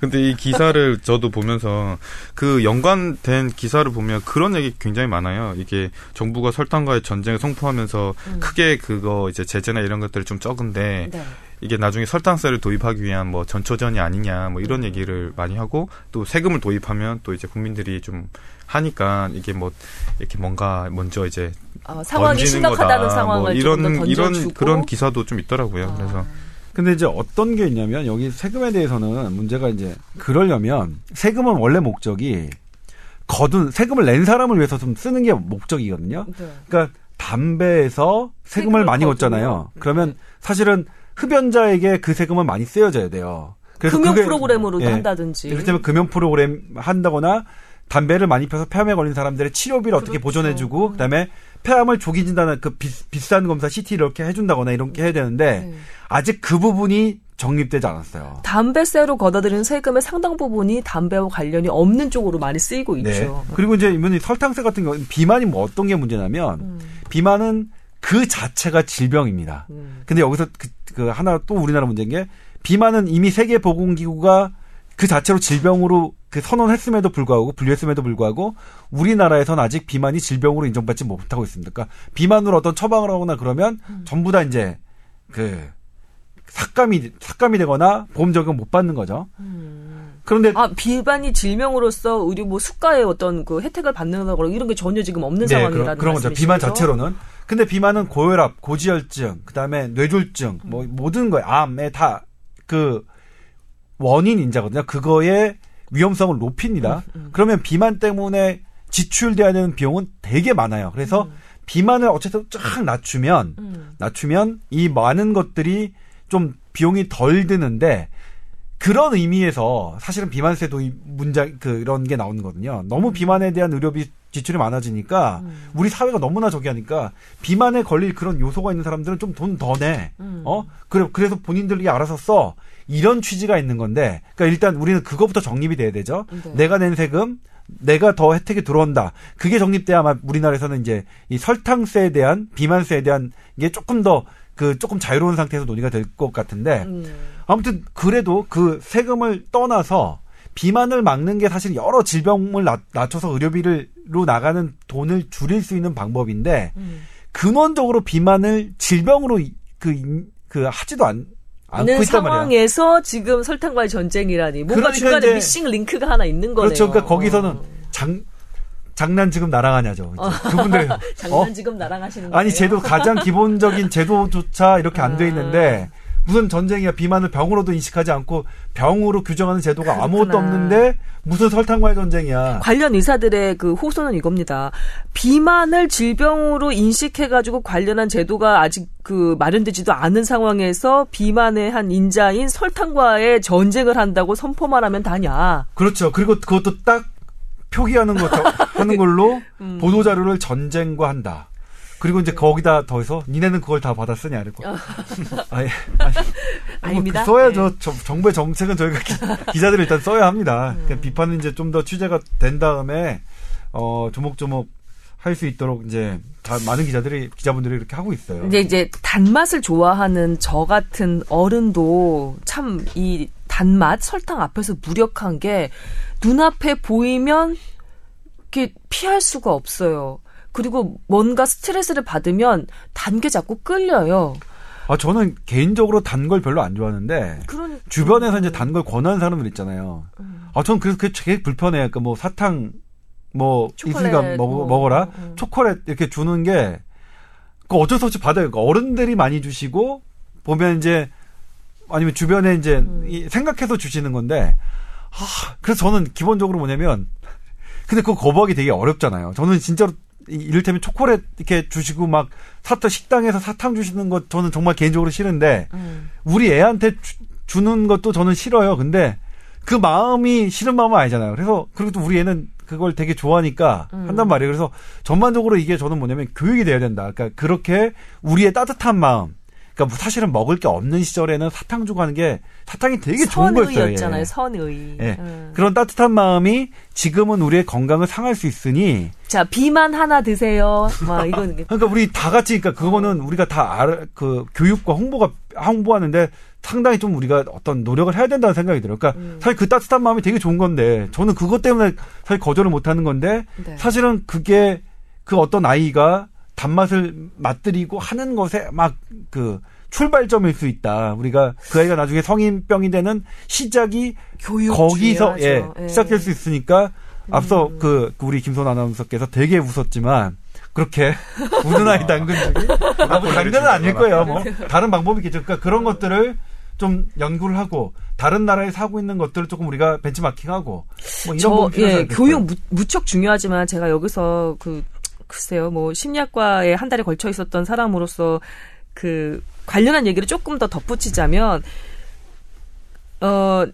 근데 이 기사를 [laughs] 저도 보면서 그 연관된 기사를 보면 그런 얘기 굉장히 많아요. 이게 정부가 설탕과의 전쟁을 선포하면서 크게 그거 이제 제재나 이런 것들이 좀 적은데 네. 이게 나중에 설탕세를 도입하기 위한 뭐 전초전이 아니냐 뭐 이런 얘기를 많이 하고 또 세금을 도입하면 또 이제 국민들이 좀 하니까 이게 뭐 이렇게 뭔가 먼저 이제 어, 상황이 심각하다는 거다. 상황을 뭐 이런. 이런 그런 기사도 좀 있더라고요. 그래서 근데 이제 어떤 게 있냐면 여기 세금에 대해서는 문제가 이제 그러려면 세금은 원래 목적이 거둔 세금을 낸 사람을 위해서 좀 쓰는 게 목적이거든요. 네. 그러니까 담배에서 세금을 세금을 많이. 걷잖아요. 그러면 사실은 흡연자에게 그 세금은 많이 쓰여져야 돼요. 그래서 금융 그게- 프로그램으로 예. 한다든지. 이를테면 금연 프로그램 한다거나 담배를 많이 펴서 폐암에 걸린 사람들의 치료비를 어떻게 그렇죠. 보존해주고 그다음에 폐암을 조기 진단한 그 비, 비싼 검사 CT 이렇게 해준다거나 이런 게 해야 되는데 네. 아직 그 부분이 정립되지 않았어요. 담배세로 걷어들이는 세금의 상당 부분이 담배와 관련이 없는 쪽으로 많이 쓰이고 네. 있죠. 그리고 이제 이번에 설탕세 같은 경우 비만이 뭐 어떤 게 문제냐면 음. 비만은 그 자체가 질병입니다. 음. 근데 여기서 그, 그 하나 또 우리나라 문제인 게 비만은 이미 세계보건기구가 그 자체로 질병으로 그 선언했음에도 불구하고 분류했음에도 불구하고 우리나라에선 아직 비만이 질병으로 인정받지 못하고 있습니다. 그러니까 비만으로 어떤 처방을 하거나 그러면 전부 다 이제 그 삭감이 삭감이 되거나 보험 적용 못 받는 거죠. 그런데 아, 비만이 질병으로서 의료 뭐 수가의 어떤 그 혜택을 받는다거나 이런 게 전혀 지금 없는 네, 상황이라는 그런, 그런 거죠. 비만 자체로는. 근데 비만은 고혈압, 고지혈증, 그다음에 뇌졸중, 뭐 모든 거에 암에 다 그 원인 인자거든요. 그거의 위험성을 높입니다. 음, 그러면 비만 때문에 지출돼야 되는 비용은 되게 많아요. 그래서 비만을 어쨌든 쫙 낮추면 음. 낮추면 이 많은 것들이 좀 비용이 덜 드는데 그런 의미에서 사실은 비만세 도입 문장 그런 게 나오는 거거든요. 너무 비만에 대한 의료비 지출이 많아지니까 음. 우리 사회가 너무나 저기 하니까 비만에 걸릴 그런 요소가 있는 사람들은 좀 돈 더 내. 음. 어? 그래 그래서 본인들이 알아서 써. 이런 취지가 있는 건데. 그러니까 일단 우리는 그것부터 정립이 돼야 되죠. 네. 내가 낸 세금 내가 더 혜택이 들어온다. 그게 정립돼야 아마 우리나라에서는 이제 이 설탕세에 대한 비만세에 대한 게 조금 더 그 조금 자유로운 상태에서 논의가 될 것 같은데 음. 아무튼 그래도 그 세금을 떠나서 비만을 막는 게 사실 여러 질병을 낮, 낮춰서 의료비 로 나가는 돈을 줄일 수 있는 방법인데 음. 근원적으로 비만을 질병으로 이- 그, 인- 그 하지도 않, 않고 있단 말이야. 상황에서 지금 설탕과의 전쟁이라니 뭔가 그러니까 중간에 이제- 미싱 링크가 하나 있는 거네요. 그렇죠. 그러니까 거기서는 어. 장 장난 지금 나랑 하냐죠. 이제 [laughs] 그분들 장난 어? 지금 나랑 하시는 거예요. 아니 제도 가장 기본적인 제도조차 이렇게 안돼 있는데 무슨 전쟁이야 비만을 병으로도 인식하지 않고 병으로 규정하는 제도가 아무것도 그렇구나. 없는데 무슨 설탕과의 전쟁이야. 관련 의사들의 그 호소는 이겁니다. 비만을 질병으로 인식해가지고 관련한 제도가 아직 그 마련되지도 않은 상황에서 비만의 한 인자인 설탕과의 전쟁을 한다고 선포만 하면 다냐. 그렇죠. 그리고 그것도 딱 표기하는 거 하는 [laughs] 걸로 음. 보도 자료를 전쟁과 한다. 그리고 이제 거기다 더해서 니네는 그걸 다 받아 쓰냐 이럴 거. 아예 [laughs] 아닙니다. 써야죠. 네. 정- 정부의 정책은 저희가 기, 자들이 일단 써야 합니다. 음. 비판은 이제 좀 더 취재가 된 다음에 어 조목조목 할 수 있도록 이제 다 많은 기자들이 기자분들이 이렇게 하고 있어요. 근데 이제 단맛을 좋아하는 저 같은 어른도 참 이 단맛 설탕 앞에서 무력한 게 눈앞에 보이면 이렇게 피할 수가 없어요. 그리고 뭔가 스트레스를 받으면 단 게 자꾸 끌려요. 아 저는 개인적으로 단 걸 별로 안 좋아하는데 그런 주변에서 이제 단 걸 권하는 사람들 있잖아요. 음. 아, 전 그래서 그게 되게 불편해요. 그러니까 뭐 사탕, 뭐, 있으니까 먹, 뭐, 먹어라. 음. 초콜릿 이렇게 주는 게, 그 어쩔 수 없이 받아요. 그러니까 어른들이 많이 주시고, 보면 이제, 아니면 주변에 이제, 음. 이 생각해서 주시는 건데, 아, 그래서 저는 기본적으로 뭐냐면 근데 그거 거부하기 되게 어렵잖아요. 저는 진짜로 이- 이를테면 초콜릿 이렇게 주시고 막 사탕 식당에서 사탕 주시는 것 저는 정말 개인적으로 싫은데 음. 우리 애한테 주, 는 것도 저는 싫어요. 근데 그 마음이 싫은 마음은 아니잖아요. 그래서 그리고 또 우리 애는 그걸 되게 좋아하니까 음. 한단 말이에요. 그래서 전반적으로 이게 저는 뭐냐면 교육이 돼야 된다. 그러니까 그렇게 우리의 따뜻한 마음. 그러니까 뭐 사실은 먹을 게 없는 시절에는 사탕 주고 하는 게 사탕이 되게 좋은 거였어요. 선의였잖아요. 예. 선의. 예. 음. 그런 따뜻한 마음이 지금은 우리의 건강을 상할 수 있으니 자 비만 하나 드세요. 막 [laughs] 이건 그러니까 우리 다 같이 그러니까 그거는 우리가 다 알, 그 교육과 홍보가 홍보하는데 상당히 좀 우리가 어떤 노력을 해야 된다는 생각이 들어요. 그러니까 음. 사실 그 따뜻한 마음이 되게 좋은 건데 저는 그것 때문에 사실 거절을 못 하는 건데 네. 사실은 그게 그 어떤 아이가 단맛을 맛들이고 하는 것에 막 그 출발점일 수 있다. 우리가 그 아이가 나중에 성인병이 되는 시작이 교육 거기서 예. 예. 시작될 수 있으니까 앞서 음. 그, 그 우리 김선 아나운서께서 되게 웃었지만 그렇게 [laughs] 우는 아이 당근 중에 아, 뭐 당근은 아닐 거예요. 뭐 [laughs] 다른 방법이겠죠. 그러니까 그런 것들을 좀 연구를 하고 다른 나라에서 하고 있는 것들을 조금 우리가 벤치마킹하고 뭐 이런 필요하지 예? 교육 무, 무척 중요하지만 제가 여기서 그 글쎄요, 뭐 심리학과에 한 달에 걸쳐 있었던 사람으로서 그 관련한 얘기를 조금 더 덧붙이자면 어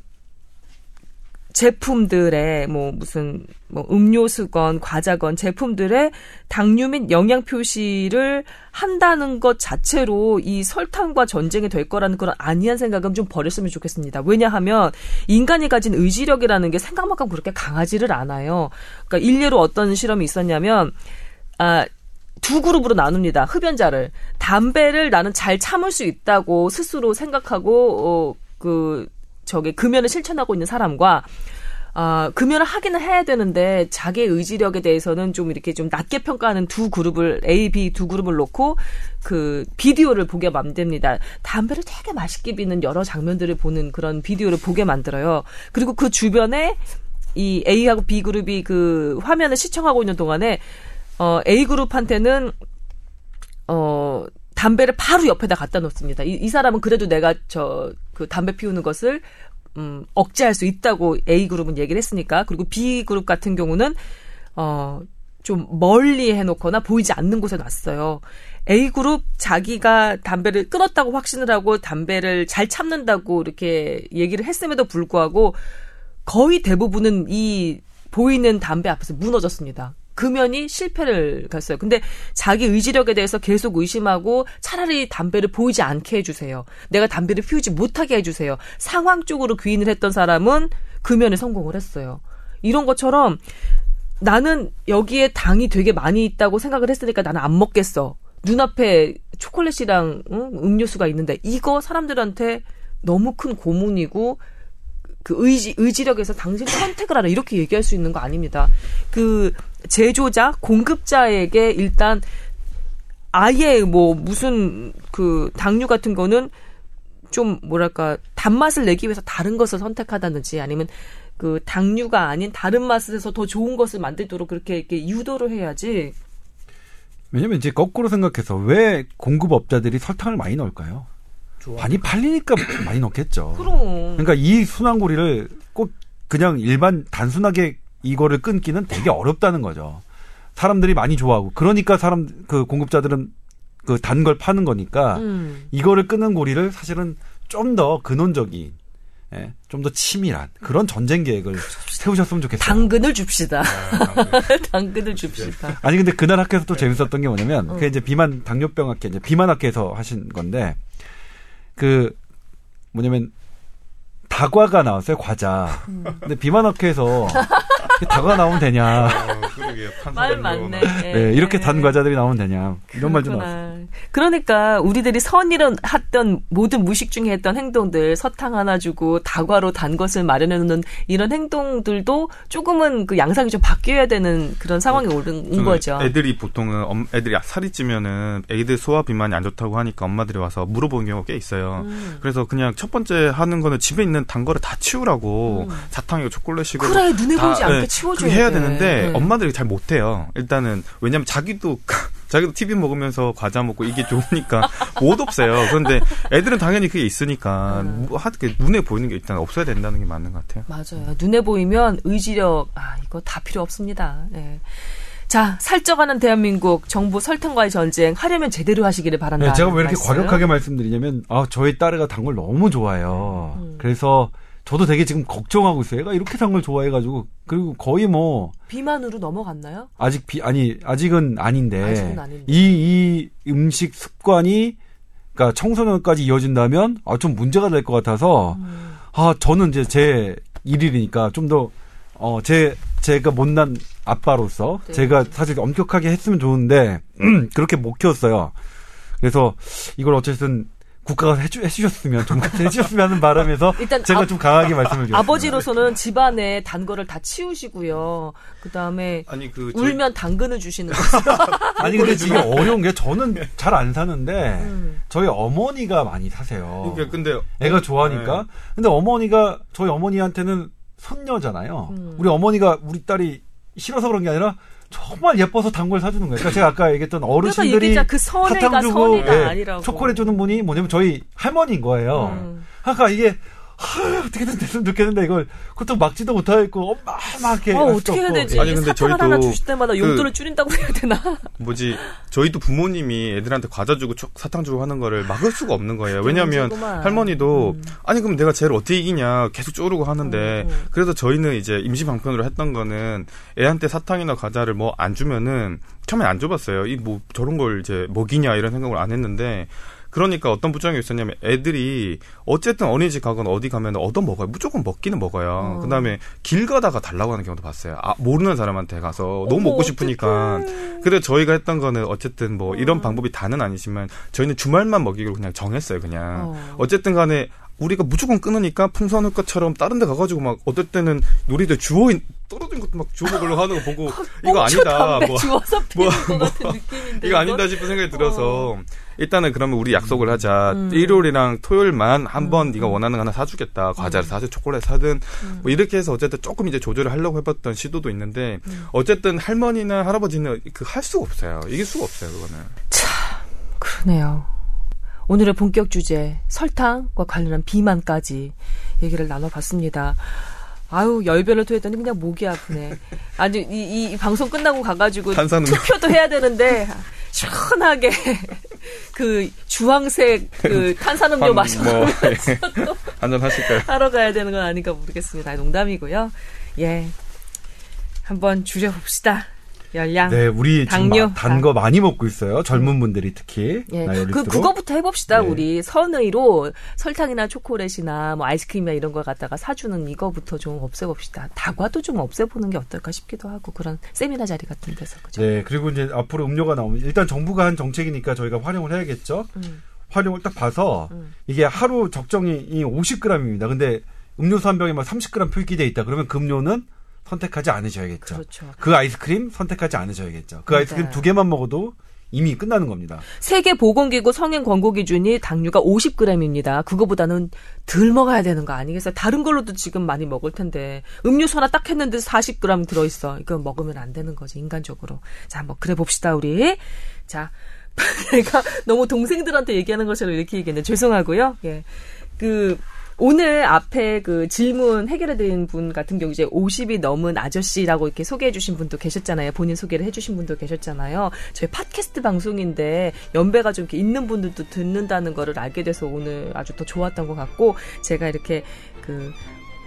제품들의 뭐 무슨 뭐 음료수건 과자건 제품들의 당류 및 영양 표시를 한다는 것 자체로 이 설탕과 전쟁이 될 거라는 그런 안이한 생각은 좀 버렸으면 좋겠습니다. 왜냐하면 인간이 가진 의지력이라는 게 생각만큼 그렇게 강하지를 않아요. 그러니까 일례로 어떤 실험이 있었냐면 아, 두 그룹으로 나눕니다. 흡연자를. 담배를 나는 잘 참을 수 있다고 스스로 생각하고, 어, 그, 저기, 금연을 실천하고 있는 사람과, 아, 금연을 하기는 해야 되는데, 자기의 의지력에 대해서는 좀 이렇게 좀 낮게 평가하는 두 그룹을, A, B 두 그룹을 놓고, 그, 비디오를 보게 만듭니다. 담배를 되게 맛있게 비는 여러 장면들을 보는 그런 비디오를 보게 만들어요. 그리고 그 주변에, 이 A하고 B 그룹이 그 화면을 시청하고 있는 동안에 어, A 그룹한테는 어 담배를 바로 옆에다 갖다 놓습니다. 이, 이 사람은 그래도 내가 저 그 담배 피우는 것을 음 억제할 수 있다고 A 그룹은 얘기를 했으니까 그리고 B 그룹 같은 경우는 어 좀 멀리 해놓거나 보이지 않는 곳에 놨어요. A 그룹 자기가 담배를 끊었다고 확신을 하고 담배를 잘 참는다고 이렇게 얘기를 했음에도 불구하고 거의 대부분은 이 보이는 담배 앞에서 무너졌습니다. 금연이 실패를 갔어요. 근데 자기 의지력에 대해서 계속 의심하고 차라리 담배를 보이지 않게 해주세요. 내가 담배를 피우지 못하게 해주세요. 상황 쪽으로 귀인을 했던 사람은 금연에 성공을 했어요. 이런 것처럼 나는 여기에 당이 되게 많이 있다고 생각을 했으니까 나는 안 먹겠어. 눈앞에 초콜릿이랑 응? 음료수가 있는데 이거 사람들한테 너무 큰 고문이고 그 의지 의지력에서 당신 [clears throat] 선택을 하라 이렇게 얘기할 수 있는 거 아닙니다. 그 제조자 공급자에게 일단 아예 뭐 무슨 그 당류 같은 거는 좀 뭐랄까 단맛을 내기 위해서 다른 것을 선택하다든지 아니면 그 당류가 아닌 다른 맛에서 더 좋은 것을 만들도록 그렇게 이렇게 유도를 해야지. 왜냐면 이제 거꾸로 생각해서 왜 공급업자들이 설탕을 많이 넣을까요? 많이 팔리니까 많이 넣겠죠. 그럼. 그러니까 이 순환고리를 꼭 그냥 일반 단순하게 이거를 끊기는 되게 어렵다는 거죠. 사람들이 많이 좋아하고 그러니까 사람 그 공급자들은 그 단 걸 파는 거니까 음. 이거를 끊는 고리를 사실은 좀 더 근원적인 예, 좀 더 치밀한 그런 전쟁 계획을 세우셨으면 좋겠어요. 당근을 줍시다. [laughs] 당근을 줍시다. 아니 근데 그날 학교에서 또 재밌었던 게 뭐냐면 어. 그 이제 비만 당뇨병 학회 이제 비만 학회에서 하신 건데 그 뭐냐면 다과가 나왔어요 과자. 음. 근데 비만 학회에서 [laughs] 다과 나오면 되냐? 어. 말. 맞네. 네, 이렇게 단 과자들이 나오면 되냐? 이런 말좀 나왔어요. 그렇구나. 그러니까 우리들이 선의로 했던 모든 무식 중에 했던 행동들 설탕 하나 주고 다과로 단 것을 마련해 놓는 이런 행동들도 조금은 그 양상이 좀 바뀌어야 되는 그런 상황이 온, 온 저는 거죠. 애들이 보통은 엄- 애들이 살이 찌면은 애들 소화 비만이 안 좋다고 하니까 엄마들이 와서 물어보는 경우가 꽤 있어요. 음. 그래서 그냥 첫 번째 하는 거는 집에 있는 단 거를 다 치우라고 사탕이고 초콜릿이고 음. 그래 눈에 다, 보이지 않게 예, 치워줘야 해야 돼. 되는데 네. 엄마들이 잘 못해요. 일단은 왜냐면 자기도 자기도 TV 먹으면서 과자 먹고 이게 좋으니까 [laughs] 못 없어요. 그런데 애들은 당연히 그게 있으니까 뭐 하게 눈에 보이는 게 일단 없어야 된다는 게 맞는 것 같아요. 맞아요. 눈에 보이면 의지력, 아, 이거 다 필요 없습니다. 예. 자, 살쪄가는 대한민국 정부 설탕과의 전쟁 하려면 제대로 하시기를 바란다. 네, 제가 왜 이렇게 말씀. 과격하게 말씀드리냐면 아 저희 딸애가 단 걸 너무 좋아해요. 음. 그래서 저도 되게 지금 걱정하고 있어요. 얘가 이렇게 단걸 좋아해가지고 그리고 거의 뭐 비만으로 넘어갔나요? 아직 비 아니 아직은 아닌데 아직은 아닌데. 이, 이 음식 습관이 그러니까 청소년까지 이어진다면 아 좀 문제가 될 것 같아서 음. 아 저는 이제 제 일일이니까 좀 더 어 제 제가 못난 아빠로서 네. 제가 사실 엄격하게 했으면 좋은데 [clears throat] 그렇게 못 키웠어요. 그래서 이걸 어쨌든 국가가 해주, 해주셨으면 좀 해주셨으면 하는 바람에서 [laughs] 일단 제가 아- 좀 강하게 말씀을 드렸습니다. 아버지로서는 집안에 단 거를 다 치우시고요. 그 다음에 아니 그 저희- 울면 당근을 주시는 [laughs] 거죠. 아니 근데 이게 어려운 게 저는 잘 안 사는데 음. 저희 어머니가 많이 사세요. 그러니까 근데 애가 좋아하니까. 네. 근데 어머니가 저희 어머니한테는 손녀잖아요. 음. 우리 어머니가 우리 딸이 싫어서 그런 게 아니라 정말 예뻐서 단걸 사주는 거예요. 그러니까 제가 아까 얘기했던 그래서 어르신들이. 그 선애가 사탕 주고 선의가 예, 아니라고. 초콜릿 주는 분이 뭐냐면 저희 할머니인 거예요. 음. 아까 이게 하, 어떻게든 됐으면 좋겠는데 이걸 그것도 막지도 못하겠고 엄마 막 이렇게 아, 어떻게 해야. 되지? 아니, 근데 저희도 하나 주실 때마다 그- 용돈을 줄인다고 해야 되나? [laughs] 뭐지 저희도 부모님이 애들한테 과자 주고 초- 사탕 주고 하는 거를 막을 수가 없는 거예요. 왜냐하면. 할머니도 음. 아니 그럼 내가 쟤를 어떻게 이기냐 계속 쪼르고 하는데 음, 음. 그래서 저희는 이제 임시 방편으로 했던 거는 애한테 사탕이나 과자를 뭐 안 주면은 처음에 안 줘봤어요. 이 뭐 저런 걸 이제 먹이냐 이런 생각을 안 했는데 그러니까 어떤 부작용이 있었냐면 애들이 어쨌든 어린이집 가거나 어디 가면 얻어 먹어요. 무조건 먹기는 먹어요. 어. 그다음에 길 가다가 달라고 하는 경우도 봤어요. 아, 모르는 사람한테 가서 너무 어머, 먹고 싶으니까. 그래서 저희가 했던 거는 어쨌든 뭐 이런 어. 방법이 다는 아니지만 저희는 주말만 먹이기로 그냥 정했어요. 그냥. 어. 어쨌든 간에 우리가 무조건 끊으니까 풍선을 것처럼 다른 데 가가지고 막 어떨 때는 요리들 주워 있- 떨어진 것도 막 주워 먹으려고 하는 거 보고 [laughs] 이거 꽁초 아니다. 뭐 [laughs] 뭐, 느낌인데. 이거 아니다? 싶은 생각이 들어서 일단은 그러면 우리 약속을 하자. 음. 일요일이랑 토요일만 한번 네가 원하는 거 하나 사주겠다. 과자를 사든 초콜릿 사든 음. 뭐 이렇게 해서 어쨌든 조금 이제 조절을 하려고 해봤던 시도도 있는데 음. 어쨌든 할머니나 할아버지는 그 할 수가 없어요. 이길 수가 없어요. 그거는. 그러네요. 오늘의 본격 주제 설탕과 관련한 비만까지 얘기를 나눠봤습니다. 아유 열변을 토했더니 그냥 목이 아프네. 아주 이, 이 방송 끝나고 가가지고. 투표도 해야 되는데 시원하게 그 주황색 그 탄산음료 한- 마셔 뭐, 예. 한잔 하실까요? 하러 가야 되는 건 아닌가 모르겠습니다. 농담이고요. 예, 한번 줄여봅시다. 열량. 네, 우리 당뇨. 단거 많이 먹고 있어요. 젊은 분들이 특히 예, 그. 그거부터 해봅시다. 네. 우리 선의로 설탕이나 초콜릿이나 뭐 아이스크림이나 이런 걸 갖다가 사주는 이거부터 좀 없애봅시다. 다과도 좀 없애보는 게 어떨까 싶기도 하고 그런 세미나 자리 같은 데서 그죠? 네, 그리고 이제 앞으로 음료가 나오면 일단 정부가 한 정책이니까 저희가 활용을 해야겠죠. 음. 활용을 딱 봐서 음. 이게 하루 적정이 50g입니다. 근데 음료수 한 병에 막 30g 표기돼 있다. 그러면 그 음료는 선택하지 않으셔야겠죠. 그렇죠. 그 아이스크림 선택하지 않으셔야겠죠. 그 맞아요. 아이스크림 두 개만 먹어도 이미 끝나는 겁니다. 세계보건기구 성인 권고 기준이 당류가 50g입니다. 그거보다는 덜 먹어야 되는 거 아니겠어요? 다른 걸로도 지금 많이 먹을 텐데 음료수 하나 딱 했는데 40g 들어있어. 이거 먹으면 안 되는 거지 인간적으로. 자, 뭐 그래 봅시다 우리. 자, [laughs] 내가 너무 동생들한테 얘기하는 것처럼 이렇게 얘기했는데 죄송하고요. 예, 그. 오늘 앞에 그 질문 해결해드린 분 같은 경우 이제 50이 넘은 아저씨라고 이렇게 소개해주신 분도 계셨잖아요. 본인 소개를 해주신 분도 계셨잖아요. 저희 팟캐스트 방송인데 연배가 좀 이렇게 있는 분들도 듣는다는 거를 알게 돼서 오늘 아주 더 좋았던 것 같고 제가 이렇게 그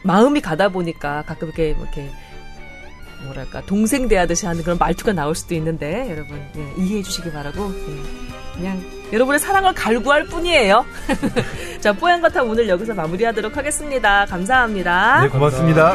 마음이 가다 보니까 가끔 이렇게 뭐 이렇게 뭐랄까 동생 대하듯이 하는 그런 말투가 나올 수도 있는데 여러분 예, 이해해 주시기 바라고 예, 그냥 여러분의 사랑을 갈구할 뿐이에요. [laughs] 자 뽀얀 거탑 오늘 여기서 마무리하도록 하겠습니다. 감사합니다. 네, 고맙습니다.